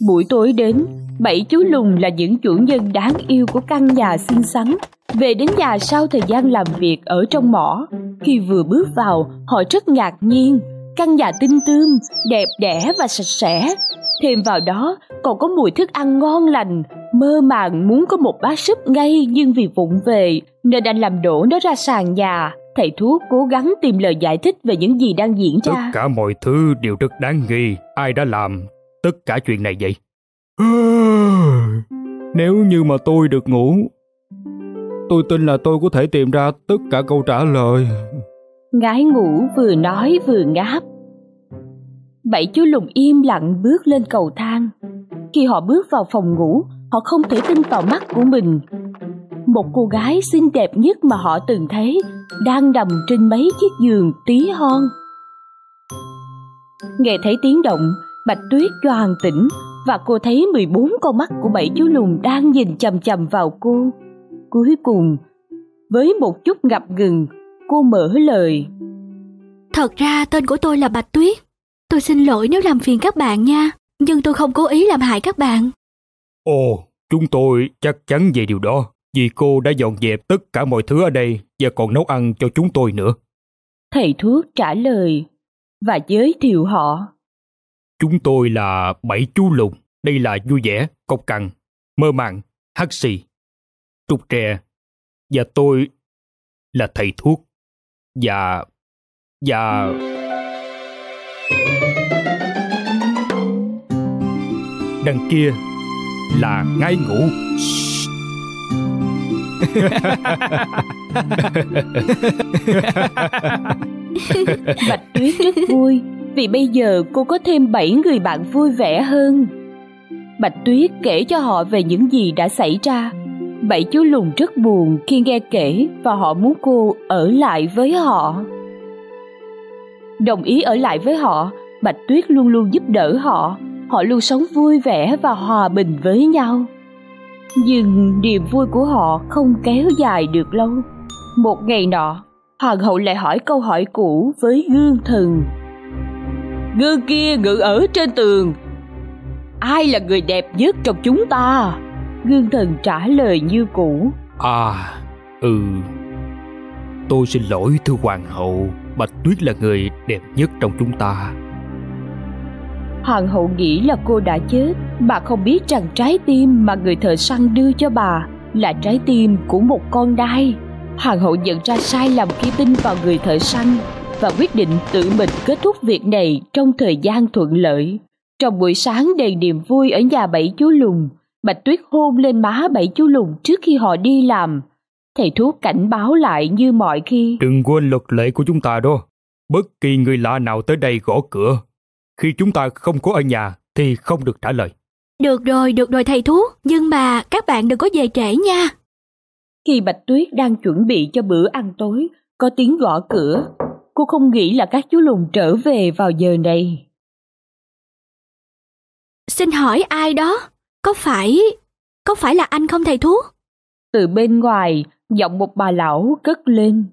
Buổi tối đến, bảy chú lùn là những chủ nhân đáng yêu của căn nhà xinh xắn. Về đến nhà sau thời gian làm việc ở trong mỏ, khi vừa bước vào, họ rất ngạc nhiên. Căn nhà tinh tươm, đẹp đẽ và sạch sẽ. Thêm vào đó, còn có mùi thức ăn ngon lành. Mơ màng muốn có một bát súp ngay nhưng vì vụng về, nên anh làm đổ nó ra sàn nhà. Thầy thuốc cố gắng tìm lời giải thích về những gì đang diễn ra. Tất cả mọi thứ đều rất đáng nghi. Ai đã làm tất cả chuyện này vậy? Nếu như mà tôi được ngủ, tôi tin là tôi có thể tìm ra tất cả câu trả lời. Ngái ngủ vừa nói vừa ngáp. Bảy chú lùng im lặng bước lên cầu thang. Khi họ bước vào phòng ngủ, họ không thể tin vào mắt của mình. Một cô gái xinh đẹp nhất mà họ từng thấy đang nằm trên mấy chiếc giường tí hon. Nghe thấy tiếng động, Bạch Tuyết choàng tỉnh và cô thấy 14 con mắt của bảy chú lùn đang nhìn chầm chầm vào cô. Cuối cùng, với một chút ngập ngừng, cô mở lời. Thật ra tên của tôi là Bạch Tuyết. Tôi xin lỗi nếu làm phiền các bạn nha, nhưng tôi không cố ý làm hại các bạn. Ồ, chúng tôi chắc chắn về điều đó, vì cô đã dọn dẹp tất cả mọi thứ ở đây và còn nấu ăn cho chúng tôi nữa. Thầy thuốc trả lời và giới thiệu họ. Chúng tôi là bảy chú lùn. Đây là vui vẻ, cộc cằn, mơ màng, hắt xì, trục tre. Và tôi là thầy thuốc. Và... và... Đằng kia là ngai ngủ. Bạch Tuyết rất vui vì bây giờ cô có thêm 7 người bạn vui vẻ hơn. Bạch Tuyết kể cho họ về những gì đã xảy ra. Bảy chú lùn rất buồn khi nghe kể và họ muốn cô ở lại với họ. Đồng ý ở lại với họ, Bạch Tuyết luôn luôn giúp đỡ họ, họ luôn sống vui vẻ và hòa bình với nhau. Nhưng niềm vui của họ không kéo dài được lâu. Một ngày nọ, Hoàng hậu lại hỏi câu hỏi cũ với gương thần. Gương kia ngự ở trên tường, ai là người đẹp nhất trong chúng ta? Gương thần trả lời như cũ. À, ừ. Tôi xin lỗi thưa hoàng hậu, Bạch Tuyết là người đẹp nhất trong chúng ta. Hoàng hậu nghĩ là cô đã chết, bà không biết rằng trái tim mà người thợ săn đưa cho bà là trái tim của một con đai. Hoàng hậu nhận ra sai lầm khi tin vào người thợ săn và quyết định tự mình kết thúc việc này trong thời gian thuận lợi. Trong buổi sáng đầy niềm vui ở nhà bảy chú lùn, Bạch Tuyết hôn lên má bảy chú lùn trước khi họ đi làm. Thầy thuốc cảnh báo lại như mọi khi. Đừng quên luật lệ của chúng ta đó. Bất kỳ người lạ nào tới đây gõ cửa. Khi chúng ta không có ở nhà thì không được trả lời. Được rồi, được rồi thầy thuốc, nhưng mà các bạn đừng có về trễ nha. Khi Bạch Tuyết đang chuẩn bị cho bữa ăn tối, có tiếng gõ cửa. Cô không nghĩ là các chú lùn trở về vào giờ này. Xin hỏi ai đó? Có phải... có phải là anh không thầy thuốc? Từ bên ngoài, giọng một bà lão cất lên.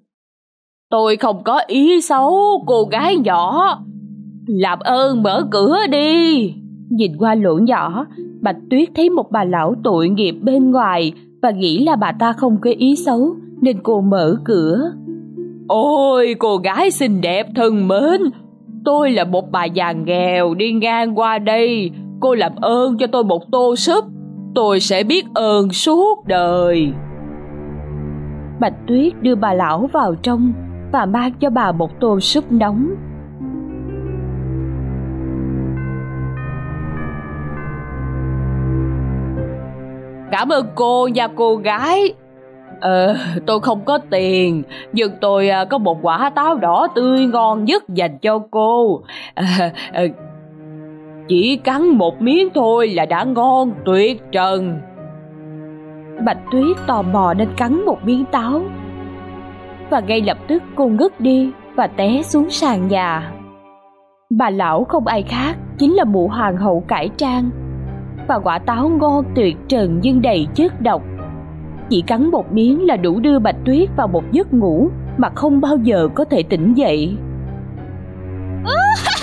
Tôi không có ý xấu, cô gái nhỏ. Làm ơn mở cửa đi. Nhìn qua lỗ nhỏ, Bạch Tuyết thấy một bà lão tội nghiệp bên ngoài và nghĩ là bà ta không có ý xấu nên cô mở cửa. Ôi cô gái xinh đẹp thân mến, tôi là một bà già nghèo đi ngang qua đây, cô làm ơn cho tôi một tô súp, tôi sẽ biết ơn suốt đời. Bạch Tuyết đưa bà lão vào trong và mang cho bà một tô súp nóng. Cảm ơn cô nha cô gái. Ờ, tôi không có tiền, nhưng tôi à, có một quả táo đỏ tươi ngon nhất dành cho cô. Ờ, ờ, chỉ cắn một miếng thôi là đã ngon tuyệt trần. Bạch Tuyết tò mò nên cắn một miếng táo. Và ngay lập tức cô ngất đi và té xuống sàn nhà. Bà lão không ai khác, chính là mụ hoàng hậu cải trang. Và quả táo ngon tuyệt trần nhưng đầy chất độc. Chỉ cắn một miếng là đủ đưa Bạch Tuyết vào một giấc ngủ mà không bao giờ có thể tỉnh dậy.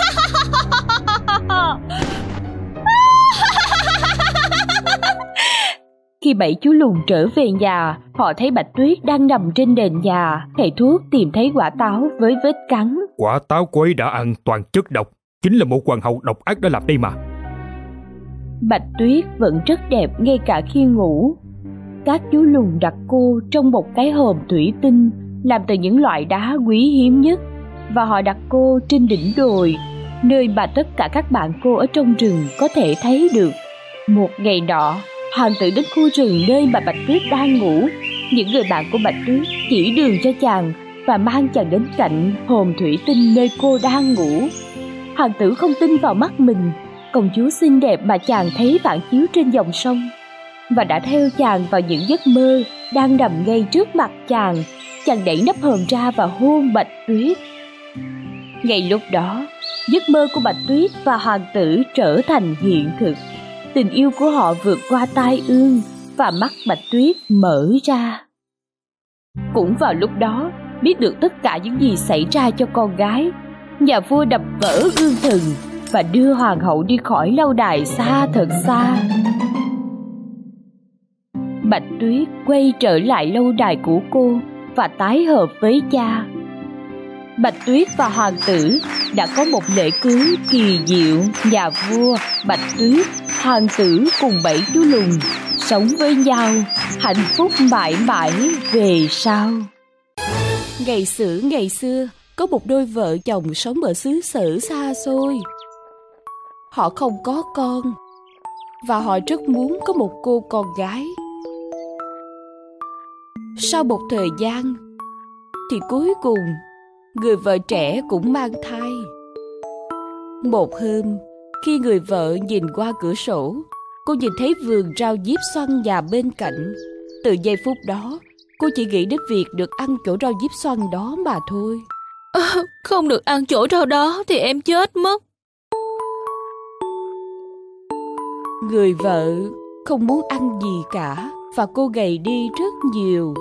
Khi bảy chú lùn trở về nhà, họ thấy Bạch Tuyết đang nằm trên nền nhà. Thầy thuốc tìm thấy quả táo với vết cắn. Quả táo cô ấy đã ăn toàn chất độc, chính là một hoàng hậu độc ác đã làm đây mà. Bạch Tuyết vẫn rất đẹp ngay cả khi ngủ. Các chú lùn đặt cô trong một cái hòm thủy tinh làm từ những loại đá quý hiếm nhất và họ đặt cô trên đỉnh đồi nơi mà tất cả các bạn cô ở trong rừng có thể thấy được. Một ngày nọ, hoàng tử đến khu rừng nơi mà Bạch Tuyết đang ngủ. Những người bạn của Bạch Tuyết chỉ đường cho chàng và mang chàng đến cạnh hồn thủy tinh nơi cô đang ngủ. Hoàng tử không tin vào mắt mình, công chúa xinh đẹp mà chàng thấy phản chiếu trên dòng sông và đã theo chàng vào những giấc mơ đang nằm ngay trước mặt chàng. Chàng đẩy nắp hòm ra và hôn Bạch Tuyết. Ngay lúc đó, giấc mơ của Bạch Tuyết và hoàng tử trở thành hiện thực. Tình yêu của họ vượt qua tai ương và mắt Bạch Tuyết mở ra. Cũng vào lúc đó, biết được tất cả những gì xảy ra cho con gái, nhà vua đập vỡ gương thần và đưa hoàng hậu đi khỏi lâu đài xa thật xa. Bạch Tuyết quay trở lại lâu đài của cô và tái hợp với cha. Bạch Tuyết và hoàng tử đã có một lễ cưới kỳ diệu, nhà vua, Bạch Tuyết, hoàng tử cùng bảy chú lùn sống với nhau hạnh phúc mãi mãi về sau. Ngày xưa ngày xưa, có một đôi vợ chồng sống ở xứ sở xa xôi. Họ không có con và họ rất muốn có một cô con gái. Sau một thời gian thì cuối cùng người vợ trẻ cũng mang thai. Một hôm, khi người vợ nhìn qua cửa sổ, cô nhìn thấy vườn rau diếp xoăn nhà bên cạnh. Từ giây phút đó, cô chỉ nghĩ đến việc được ăn chỗ rau diếp xoăn đó mà thôi. À, không được ăn chỗ rau đó thì em chết mất. Người vợ không muốn ăn gì cả và cô gầy đi rất nhiều.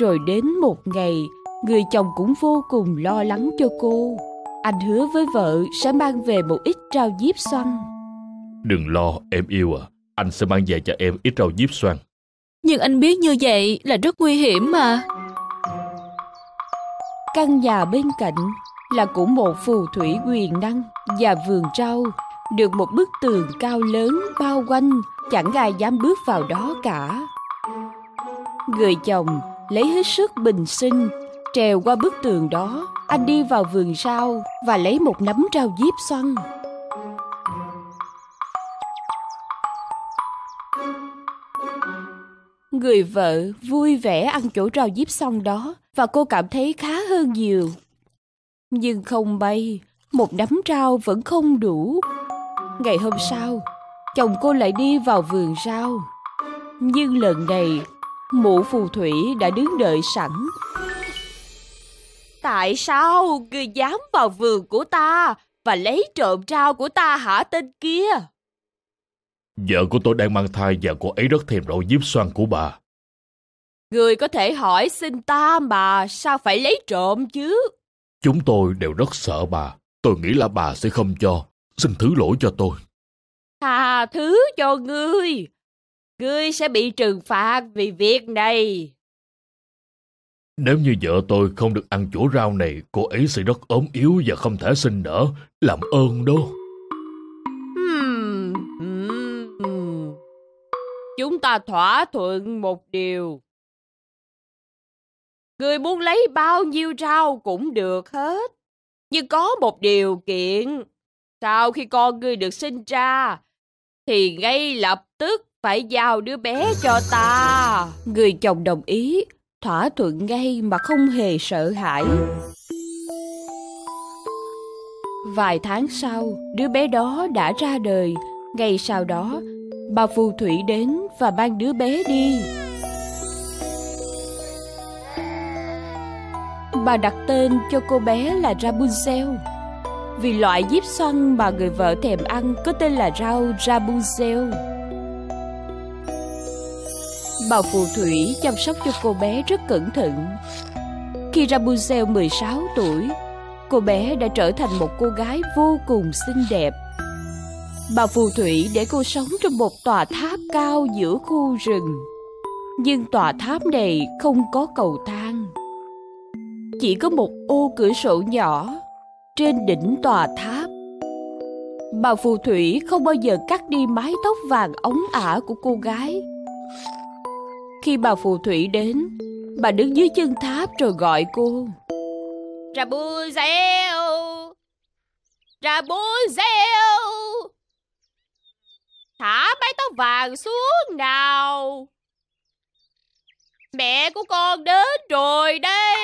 Rồi đến một ngày, người chồng cũng vô cùng lo lắng cho cô. Anh hứa với vợ sẽ mang về một ít rau diếp xoăn. Đừng lo, em yêu à. Anh sẽ mang về cho em ít rau diếp xoăn. Nhưng anh biết như vậy là rất nguy hiểm mà. Căn nhà bên cạnh là của một phù thủy quyền năng và vườn rau được một bức tường cao lớn bao quanh, chẳng ai dám bước vào đó cả. Người chồng lấy hết sức bình sinh, trèo qua bức tường đó, anh đi vào vườn rau và lấy một nắm rau diếp xoăn. Người vợ vui vẻ ăn chỗ rau diếp xong đó và cô cảm thấy khá hơn nhiều. Nhưng không bay, một nắm rau vẫn không đủ. Ngày hôm sau, chồng cô lại đi vào vườn rau. Nhưng lần này, mụ phù thủy đã đứng đợi sẵn. Tại sao ngươi dám vào vườn của ta và lấy trộm rau của ta hả tên kia? Vợ của tôi đang mang thai và cô ấy rất thèm rau diếp xoăn của bà. Người có thể hỏi xin ta mà sao phải lấy trộm chứ? Chúng tôi đều rất sợ bà. Tôi nghĩ là bà sẽ không cho. Xin thứ lỗi cho tôi. Tha thứ cho ngươi. Ngươi sẽ bị trừng phạt vì việc này. Nếu như vợ tôi không được ăn chỗ rau này, cô ấy sẽ rất ốm yếu và không thể sinh nở. Làm ơn đó. Hmm, hmm. Chúng ta thỏa thuận một điều. Người muốn lấy bao nhiêu rau cũng được hết. Nhưng có một điều kiện. Sau khi con ngươi được sinh ra, thì ngay lập tức phải giao đứa bé cho ta. Người chồng đồng ý, thỏa thuận ngay mà không hề sợ hãi. Vài tháng sau, đứa bé đó đã ra đời. Ngày sau đó, bà phù thủy đến và mang đứa bé đi. Bà đặt tên cho cô bé là Rapunzel vì loại diếp xoăn mà người vợ thèm ăn có tên là rau Rapunzel. Bà phù thủy chăm sóc cho cô bé rất cẩn thận. Khi Rapunzel 16 tuổi, cô bé đã trở thành một cô gái vô cùng xinh đẹp. Bà phù thủy để cô sống trong một tòa tháp cao giữa khu rừng. Nhưng tòa tháp này không có cầu thang. Chỉ có một ô cửa sổ nhỏ trên đỉnh tòa tháp. Bà phù thủy không bao giờ cắt đi mái tóc vàng ống ả của cô gái. Khi bà phù thủy đến, bà đứng dưới chân tháp rồi gọi cô. Rapunzel! Rapunzel! Thả mái tóc vàng xuống nào! Mẹ của con đến rồi đây!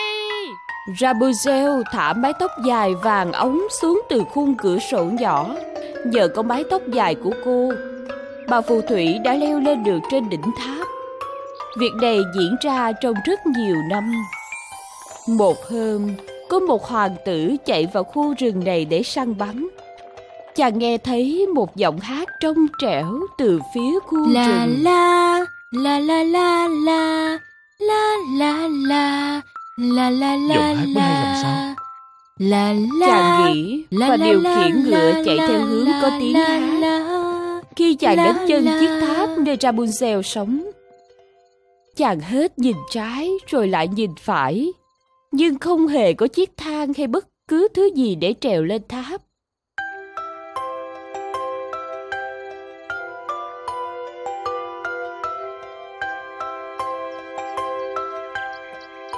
Rapunzel thả mái tóc dài vàng ống xuống từ khung cửa sổ nhỏ. Nhờ có mái tóc dài của cô, bà phù thủy đã leo lên được trên đỉnh tháp. Việc này diễn ra trong rất nhiều năm. Một hôm, có một hoàng tử chạy vào khu rừng này để săn bắn. Chàng nghe thấy một giọng hát trong trẻo từ phía khu la rừng. La la la la la la la la La la la Giọng hát mới hay làm la sao? La la Chàng nghĩ la và la điều la khiển ngựa la chạy la theo hướng la có tiếng la hát. la. Khi chàng La đến chân la. chiếc tháp nơi Rapunzel sống, chàng hết nhìn trái rồi lại nhìn phải, nhưng không hề có chiếc thang hay bất cứ thứ gì để trèo lên tháp.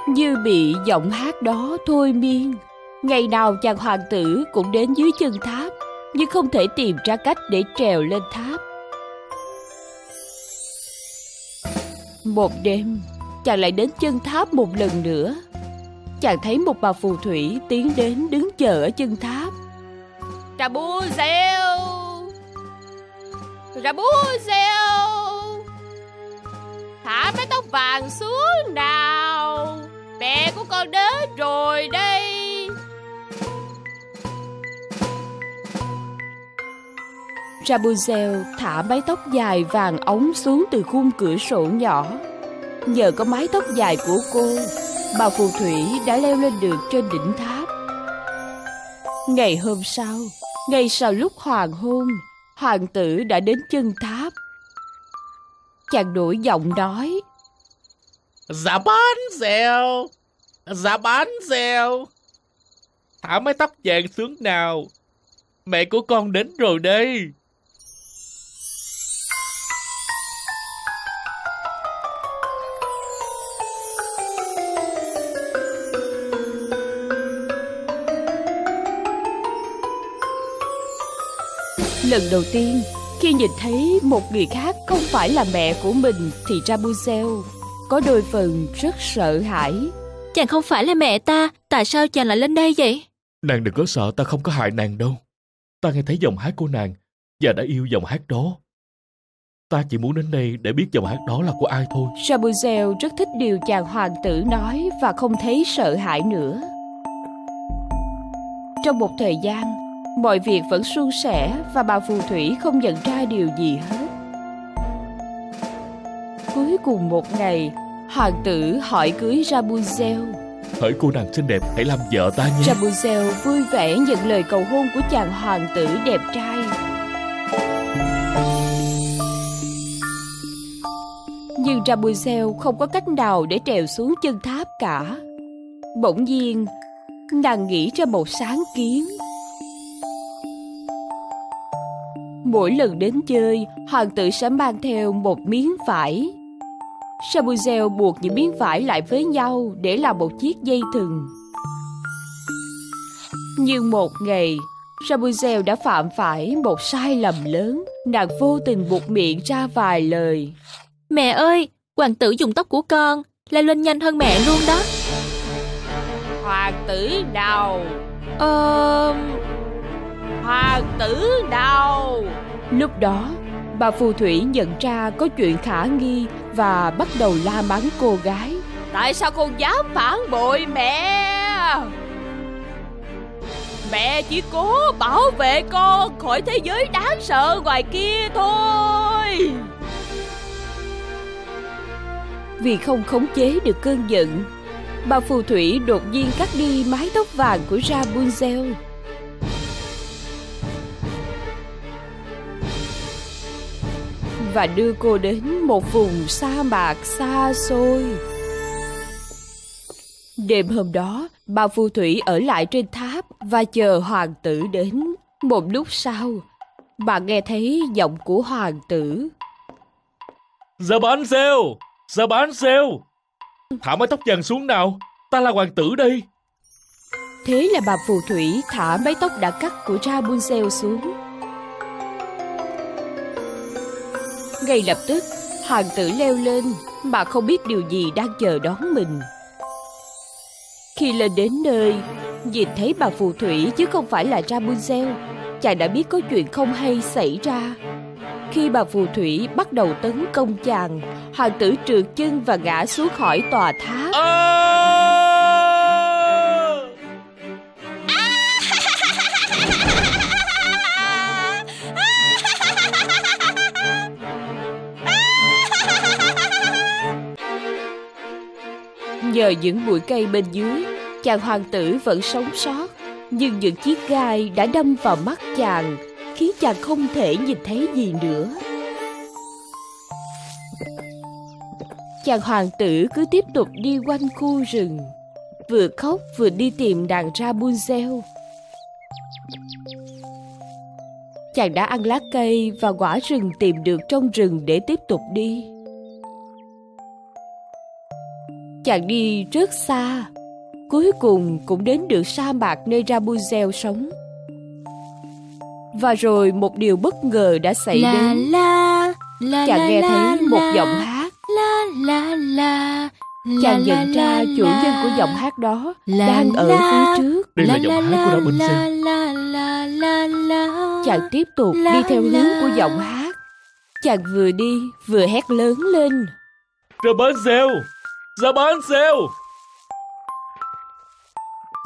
Như bị giọng hát đó thôi miên, ngày nào chàng hoàng tử cũng đến dưới chân tháp, nhưng không thể tìm ra cách để trèo lên tháp. Một đêm, chàng lại đến chân tháp một lần nữa. Chàng thấy một bà phù thủy tiến đến đứng chờ ở chân tháp. Rapunzel! Rapunzel! Thả mái tóc vàng xuống nào Mẹ của con đến rồi đây Rapunzel thả mái tóc dài vàng ống xuống từ khung cửa sổ nhỏ. Nhờ có mái tóc dài của cô, bà phù thủy đã leo lên được trên đỉnh tháp. Ngày hôm sau, ngay sau lúc hoàng hôn, hoàng tử đã đến chân tháp. Chàng đổi giọng nói. Dạ bán dèo, dạ bán dèo. Thả mái tóc vàng xuống nào. Mẹ của con đến rồi đây. Lần đầu tiên, khi nhìn thấy một người khác không phải là mẹ của mình thì Rapunzel có đôi phần rất sợ hãi. Chàng không phải là mẹ ta, tại sao chàng lại lên đây vậy? Nàng đừng có sợ ta không có hại nàng đâu. Ta nghe thấy giọng hát của nàng và đã yêu giọng hát đó. Ta chỉ muốn đến đây để biết giọng hát đó là của ai thôi. Rapunzel rất thích điều chàng hoàng tử nói và không thấy sợ hãi nữa. Trong một thời gian, mọi việc vẫn suôn sẻ và bà phù thủy không nhận ra điều gì hết. Cuối cùng một ngày, hoàng tử hỏi cưới Rapunzel. Hỡi cô nàng xinh đẹp, hãy làm vợ ta nhé. Rapunzel vui vẻ nhận lời cầu hôn của chàng hoàng tử đẹp trai. Nhưng Rapunzel không có cách nào để trèo xuống chân tháp cả. Bỗng nhiên, nàng nghĩ ra một sáng kiến. Mỗi lần đến chơi, hoàng tử sẽ mang theo một miếng vải. Rapunzel buộc những miếng vải lại với nhau để làm một chiếc dây thừng. Nhưng một ngày, Rapunzel đã phạm phải một sai lầm lớn. Nàng vô tình buộc miệng ra vài lời. Mẹ ơi, hoàng tử dùng tóc của con, leo lên nhanh hơn mẹ luôn đó. Hoàng tử đâu? Ờ... Hoàng tử đâu? Lúc đó, bà phù thủy nhận ra có chuyện khả nghi và bắt đầu la mắng cô gái. Tại sao con dám phản bội mẹ? Mẹ chỉ cố bảo vệ con khỏi thế giới đáng sợ ngoài kia thôi. Vì không khống chế được cơn giận, bà phù thủy đột nhiên cắt đi mái tóc vàng của Rapunzel. Và đưa cô đến một vùng sa mạc xa xôi. Đêm hôm đó, bà phù thủy ở lại trên tháp và chờ hoàng tử đến. Một lúc sau, bà nghe thấy giọng của hoàng tử. Giờ bán rêu! Giờ bán rêu! Thả mái tóc vàng xuống nào, ta là hoàng tử đây. Thế là bà phù thủy thả mái tóc đã cắt của Rapunzel xuống. Ngay lập tức, hoàng tử leo lên mà không biết điều gì đang chờ đón mình. Khi lên đến nơi, nhìn thấy bà phù thủy chứ không phải là Rapunzel, chàng đã biết có chuyện không hay xảy ra. Khi bà phù thủy bắt đầu tấn công chàng, hoàng tử trượt chân và ngã xuống khỏi tòa tháp. Nhờ những bụi cây bên dưới, chàng hoàng tử vẫn sống sót. Nhưng những chiếc gai đã đâm vào mắt chàng, khiến chàng không thể nhìn thấy gì nữa. Chàng hoàng tử cứ tiếp tục đi quanh khu rừng, vừa khóc vừa đi tìm đàn Rapunzel. Chàng đã ăn lá cây và quả rừng tìm được trong rừng để tiếp tục đi. Chàng đi rất xa, cuối cùng cũng đến được sa mạc nơi Rapunzel sống. Và rồi một điều bất ngờ đã xảy la, đến. La, la, Chàng la, nghe la, thấy một la, giọng hát. La la la. Chàng la, nhận la, ra chủ nhân của giọng hát đó la, đang ở la, phía trước. Đây là giọng hát của Rapunzel. La la la la. Chàng tiếp tục La, đi theo hướng của giọng hát. Chàng vừa đi vừa hét lớn lên. Rapunzel! Rapunzel!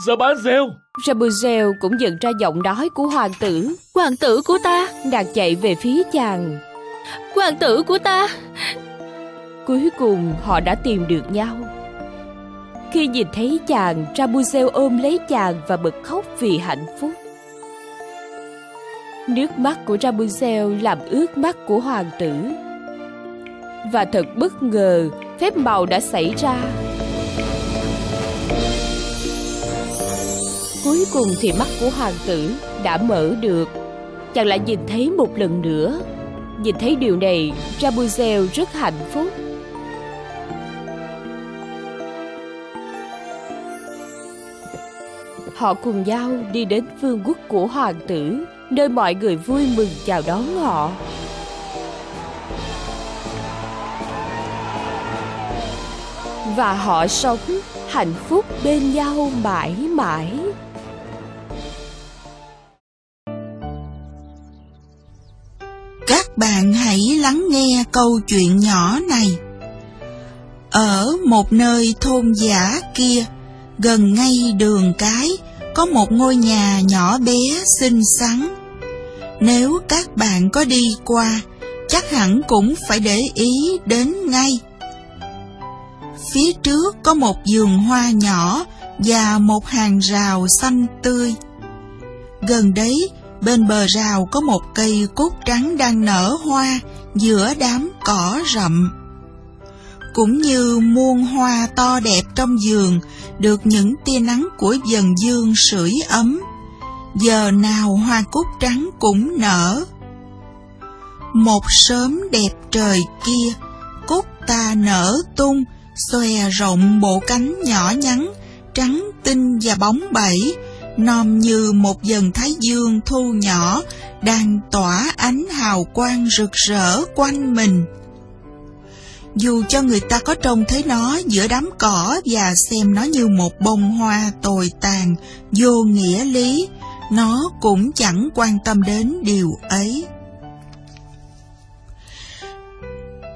Rapunzel! Rapunzel cũng nhận ra giọng nói của hoàng tử. Hoàng tử của ta! Nàng chạy về phía chàng. Hoàng tử của ta! Cuối cùng họ đã tìm được nhau. Khi nhìn thấy chàng, Rapunzel ôm lấy chàng và bật khóc vì hạnh phúc. Nước mắt của Rapunzel làm ướt mắt của hoàng tử. Và thật bất ngờ, phép màu đã xảy ra. Cuối cùng thì mắt của hoàng tử đã mở được. Chàng lại nhìn thấy một lần nữa. Nhìn thấy điều này, Rapunzel rất hạnh phúc. Họ cùng nhau đi đến vương quốc của hoàng tử, nơi mọi người vui mừng chào đón họ. Và họ sống hạnh phúc bên nhau mãi mãi. Các bạn hãy lắng nghe câu chuyện nhỏ này. Ở một nơi thôn giả kia, gần ngay đường cái, có một ngôi nhà nhỏ bé xinh xắn. Nếu các bạn có đi qua, chắc hẳn cũng phải để ý đến ngay. Phía trước có một vườn hoa nhỏ và một hàng rào xanh tươi. Gần đấy, bên bờ rào có một cây cúc trắng đang nở hoa giữa đám cỏ rậm. Cũng như muôn hoa to đẹp trong vườn được những tia nắng của dần dương sưởi ấm. Giờ nào hoa cúc trắng cũng nở. Một sớm đẹp trời kia, cúc ta nở tung, xòe rộng bộ cánh nhỏ nhắn, trắng tinh và bóng bẩy, nom như một dần thái dương thu nhỏ đang tỏa ánh hào quang rực rỡ quanh mình. Dù cho người ta có trông thấy nó giữa đám cỏ và xem nó như một bông hoa tồi tàn, vô nghĩa lý, nó cũng chẳng quan tâm đến điều ấy.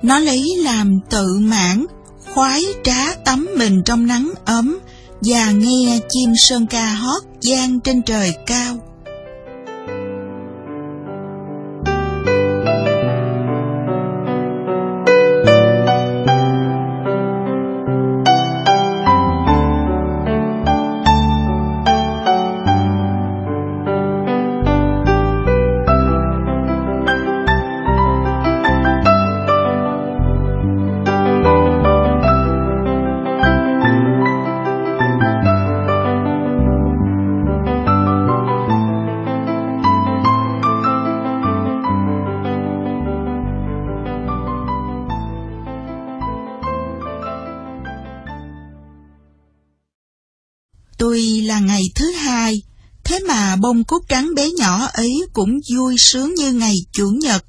Nó lấy làm tự mãn, khoái trá tắm mình trong nắng ấm và nghe chim sơn ca hót gian trên trời cao. Cũng vui sướng như ngày Chủ nhật.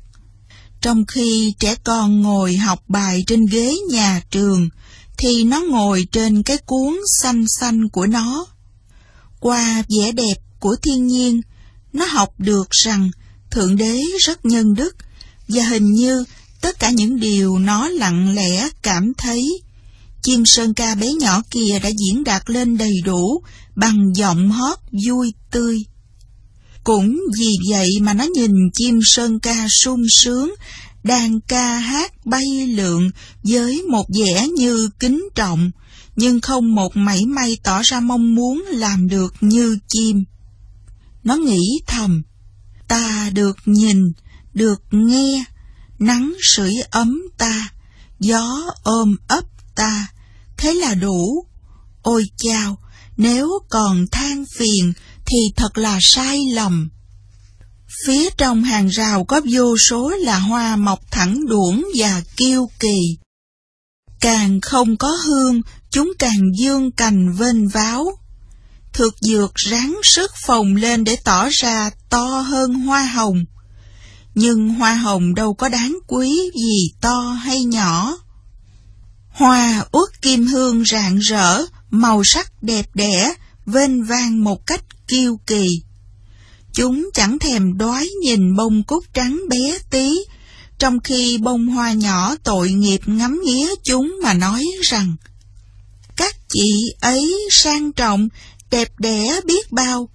Trong khi trẻ con ngồi học bài trên ghế nhà trường, thì nó ngồi trên cái cuốn xanh xanh của nó. Qua vẻ đẹp của thiên nhiên, nó học được rằng Thượng Đế rất nhân đức, và hình như tất cả những điều nó lặng lẽ cảm thấy chim sơn ca bé nhỏ kia đã diễn đạt lên đầy đủ bằng giọng hót vui tươi. Cũng vì vậy mà nó nhìn chim sơn ca sung sướng, đang ca hát bay lượn với một vẻ như kính trọng, nhưng không một mảy may tỏ ra mong muốn làm được như chim. Nó nghĩ thầm, ta được nhìn, được nghe, nắng sưởi ấm ta, gió ôm ấp ta, thế là đủ. Ôi chao, nếu còn than phiền thì thật là sai lầm. Phía trong hàng rào có vô số là hoa mọc thẳng đuổng và kiêu kỳ. Càng không có hương, chúng càng dương cành vênh váo. Thược dược ráng sức phồng lên để tỏ ra to hơn hoa hồng. Nhưng hoa hồng đâu có đáng quý gì to hay nhỏ. Hoa uất kim hương rạng rỡ, màu sắc đẹp đẽ, vênh vang một cách kiêu kỳ. Chúng chẳng thèm đói nhìn bông cúc trắng bé tí, trong khi bông hoa nhỏ tội nghiệp ngắm nghía chúng mà nói rằng các chị ấy sang trọng, đẹp đẽ biết bao,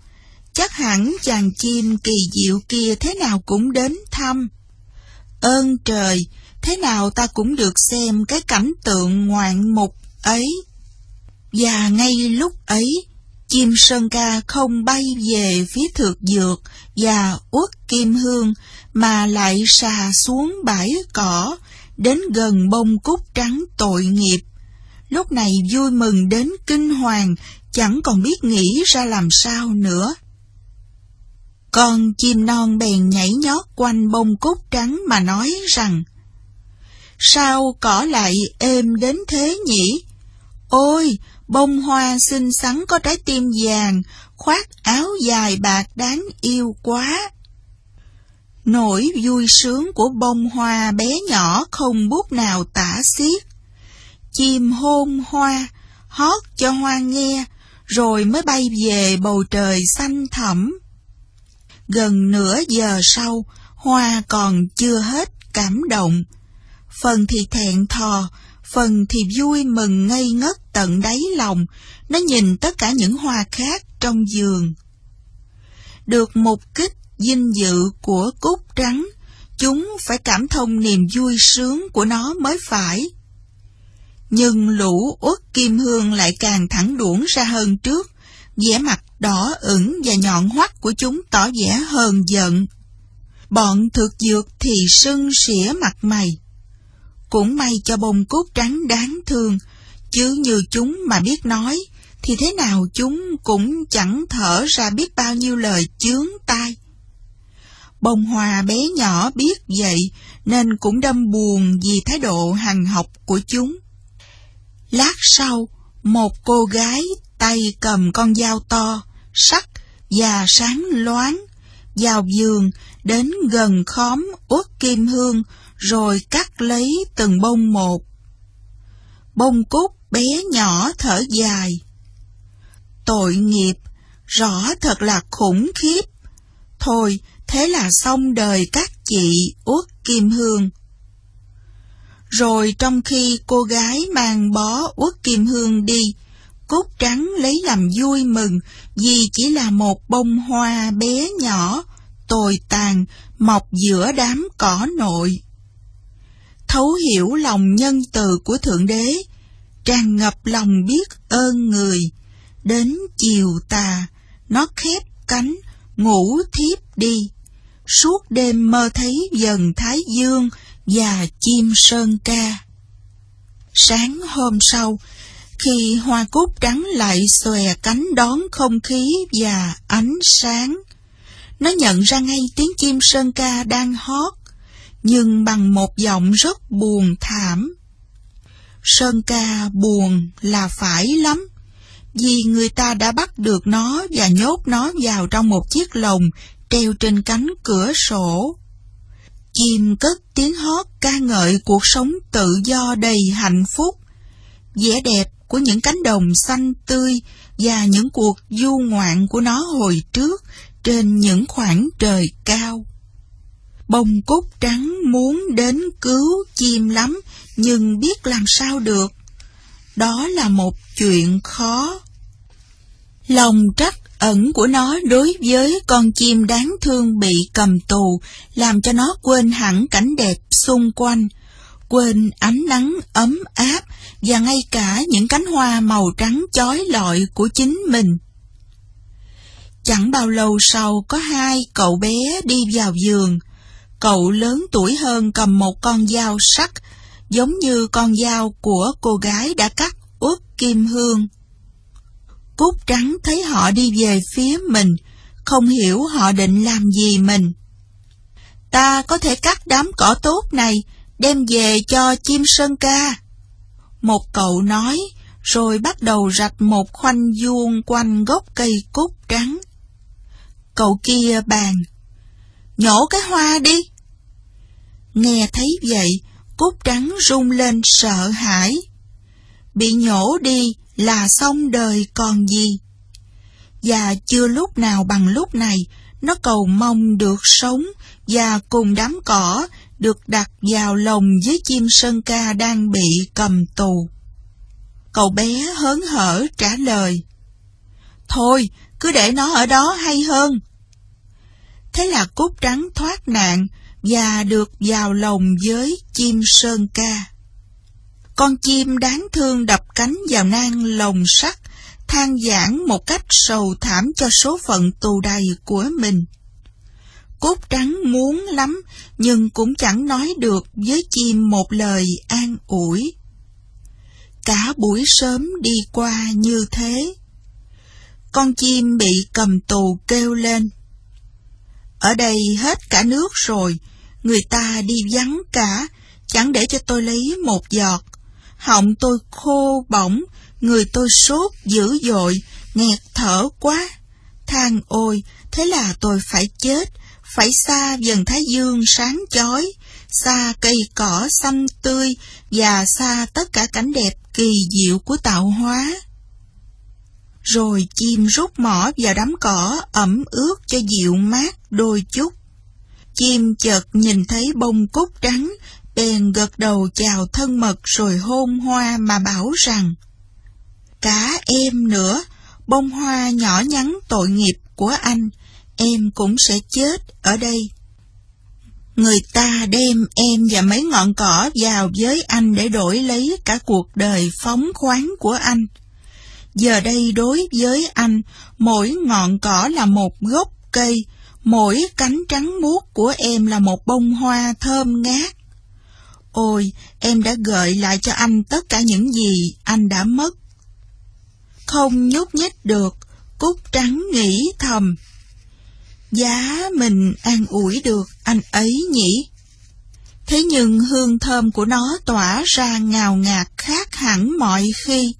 chắc hẳn chàng chim kỳ diệu kia thế nào cũng đến thăm. Ơn trời, thế nào ta cũng được xem cái cảnh tượng ngoạn mục ấy. Và ngay lúc ấy, chim sơn ca không bay về phía thượng dược và uất kim hương, mà lại xà xuống bãi cỏ, đến gần bông cúc trắng tội nghiệp. Lúc này vui mừng đến kinh hoàng, chẳng còn biết nghĩ ra làm sao nữa. Con chim non bèn nhảy nhót quanh bông cúc trắng mà nói rằng Sao cỏ lại êm đến thế nhỉ? Ôi, bông hoa xinh xắn có trái tim vàng, khoác áo dài bạc đáng yêu quá. Nỗi vui sướng của bông hoa bé nhỏ không bút nào tả xiết. Chim hôn hoa, hót cho hoa nghe, rồi mới bay về bầu trời xanh thẳm. Gần nửa giờ sau, hoa còn chưa hết cảm động. Phần thì thẹn thò, phần thì vui mừng ngây ngất tận đáy lòng, nó nhìn tất cả những hoa khác trong giường. Được một kích dinh dự của cúc trắng, chúng phải cảm thông niềm vui sướng của nó mới phải. Nhưng lũ uất kim hương lại càng thẳng đuổng ra hơn trước, vẻ mặt đỏ ửng và nhọn hoắt của chúng tỏ vẻ hờn giận. Bọn thực dược thì sưng xỉa mặt mày. Cũng may cho bông cúc trắng đáng thương, chứ như chúng mà biết nói, thì thế nào chúng cũng chẳng thở ra biết bao nhiêu lời chướng tai. Bông hoa bé nhỏ biết vậy nên cũng đâm buồn vì thái độ hằng học của chúng. Lát sau, một cô gái tay cầm con dao to, sắc và sáng loáng, vào giường đến gần khóm uất kim hương rồi cắt lấy từng bông một. Bông cúc bé nhỏ thở dài. Tội nghiệp, rõ thật là khủng khiếp. Thôi, thế là xong đời các chị uất kim hương. Rồi trong khi cô gái mang bó uất kim hương đi, Cúc trắng lấy làm vui mừng vì chỉ là một bông hoa bé nhỏ, tồi tàn, mọc giữa đám cỏ nội. Thấu hiểu lòng nhân từ của Thượng Đế, tràn ngập lòng biết ơn người. Đến chiều tà, nó khép cánh, ngủ thiếp đi. Suốt đêm mơ thấy dần thái dương và chim sơn ca. Sáng hôm sau, khi hoa cúc trắng lại xòe cánh đón không khí và ánh sáng, nó nhận ra ngay tiếng chim sơn ca đang hót, nhưng bằng một giọng rất buồn thảm. Sơn ca buồn là phải lắm, vì người ta đã bắt được nó và nhốt nó vào trong một chiếc lồng treo trên cánh cửa sổ. Chim cất tiếng hót ca ngợi cuộc sống tự do đầy hạnh phúc. Vẻ đẹp của những cánh đồng xanh tươi và những cuộc du ngoạn của nó hồi trước trên những khoảng trời cao. Bông cúc trắng muốn đến cứu chim lắm, nhưng biết làm sao được. Đó là một chuyện khó. Lòng trắc ẩn của nó đối với con chim đáng thương bị cầm tù, làm cho nó quên hẳn cảnh đẹp xung quanh, quên ánh nắng ấm áp và ngay cả những cánh hoa màu trắng chói lọi của chính mình. Chẳng bao lâu sau có hai cậu bé đi vào giường. Cậu lớn tuổi hơn cầm một con dao sắc, giống như con dao của cô gái đã cắt út kim hương. Cúc trắng thấy họ đi về phía mình, không hiểu họ định làm gì mình. Ta có thể cắt đám cỏ tốt này, đem về cho chim sơn ca. Một cậu nói, rồi bắt đầu rạch một khoanh vuông quanh gốc cây cúc trắng. Cậu kia bàn, nhổ cái hoa đi. Nghe thấy vậy, cúc trắng rung lên sợ hãi. Bị nhổ đi là xong đời còn gì. Và chưa lúc nào bằng lúc này, nó cầu mong được sống và cùng đám cỏ được đặt vào lồng với chim sơn ca đang bị cầm tù. Cậu bé hớn hở trả lời. Thôi, cứ để nó ở đó hay hơn. Thế là cúc trắng thoát nạn và được vào lồng với chim sơn ca. Con chim đáng thương đập cánh vào nang lồng sắt, than giảng một cách sầu thảm cho số phận tù đầy của mình. Cút trắng muốn lắm, nhưng cũng chẳng nói được với chim một lời an ủi. Cả buổi sớm đi qua như thế. Con chim bị cầm tù kêu lên. Ở đây hết cả nước rồi, người ta đi vắng cả, chẳng để cho tôi lấy một giọt. Họng tôi khô bỏng, người tôi sốt dữ dội, nghẹt thở quá. Than ôi, thế là tôi phải chết, phải xa dần thái dương sáng chói, xa cây cỏ xanh tươi và xa tất cả cảnh đẹp kỳ diệu của tạo hóa. Rồi chim rút mỏ vào đám cỏ ẩm ướt cho dịu mát đôi chút. Chim chợt nhìn thấy bông cúc trắng, bèn gật đầu chào thân mật rồi hôn hoa mà bảo rằng Cả em nữa, bông hoa nhỏ nhắn tội nghiệp của anh, em cũng sẽ chết ở đây. Người ta đem em và mấy ngọn cỏ vào với anh để đổi lấy cả cuộc đời phóng khoáng của anh. Giờ đây đối với anh, mỗi ngọn cỏ là một gốc cây, mỗi cánh trắng muốt của em là một bông hoa thơm ngát. Ôi, em đã gợi lại cho anh tất cả những gì anh đã mất. Không nhúc nhích được, Cúc Trắng nghĩ thầm. Giá mình an ủi được anh ấy nhỉ? Thế nhưng hương thơm của nó tỏa ra ngào ngạt khác hẳn mọi khi.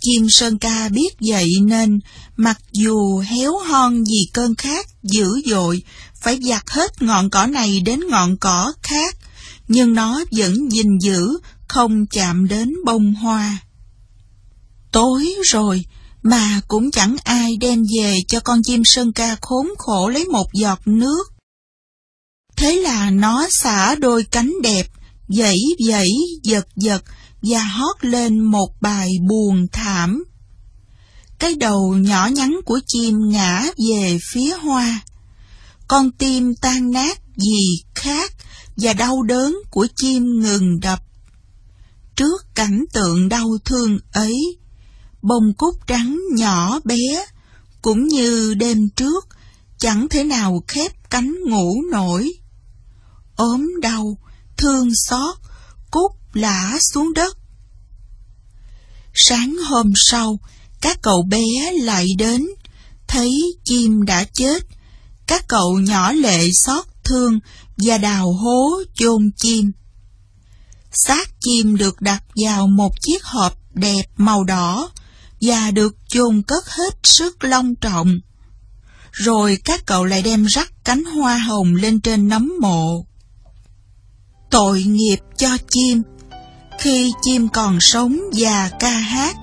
Chim sơn ca biết vậy nên, mặc dù héo hon vì cơn khát dữ dội, phải giặt hết ngọn cỏ này đến ngọn cỏ khác, nhưng nó vẫn gìn giữ, không chạm đến bông hoa. Tối rồi, mà cũng chẳng ai đem về cho con chim sơn ca khốn khổ lấy một giọt nước. Thế là nó xả đôi cánh đẹp, dãy dãy, giật giật và hót lên một bài buồn thảm. Cái đầu nhỏ nhắn của chim ngã về phía hoa. Con tim tan nát vì khát và đau đớn của chim ngừng đập. Trước cảnh tượng đau thương ấy, bông cúc trắng nhỏ bé, cũng như đêm trước, chẳng thể nào khép cánh ngủ nổi. ốm đau, thương xót, cúc lả xuống đất. Sáng hôm sau, các cậu bé lại đến, thấy chim đã chết. Các cậu nhỏ lệ xót thương và đào hố chôn chim. Xác chim được đặt vào một chiếc hộp đẹp màu đỏ và được chôn cất hết sức long trọng. Rồi các cậu lại đem rắc cánh hoa hồng lên trên nấm mộ. Tội nghiệp cho chim, khi chim còn sống và ca hát,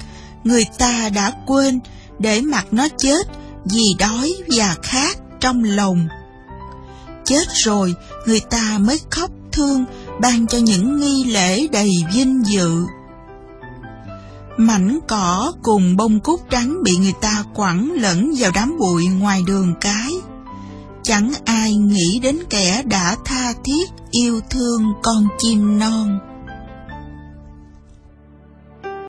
người ta đã quên để mặc nó chết vì đói và khát trong lòng. Chết rồi, người ta mới khóc thương ban cho những nghi lễ đầy vinh dự. Mảnh cỏ cùng bông cúc trắng bị người ta quẳng lẫn vào đám bụi ngoài đường cái. Chẳng ai nghĩ đến kẻ đã tha thiết yêu thương con chim non.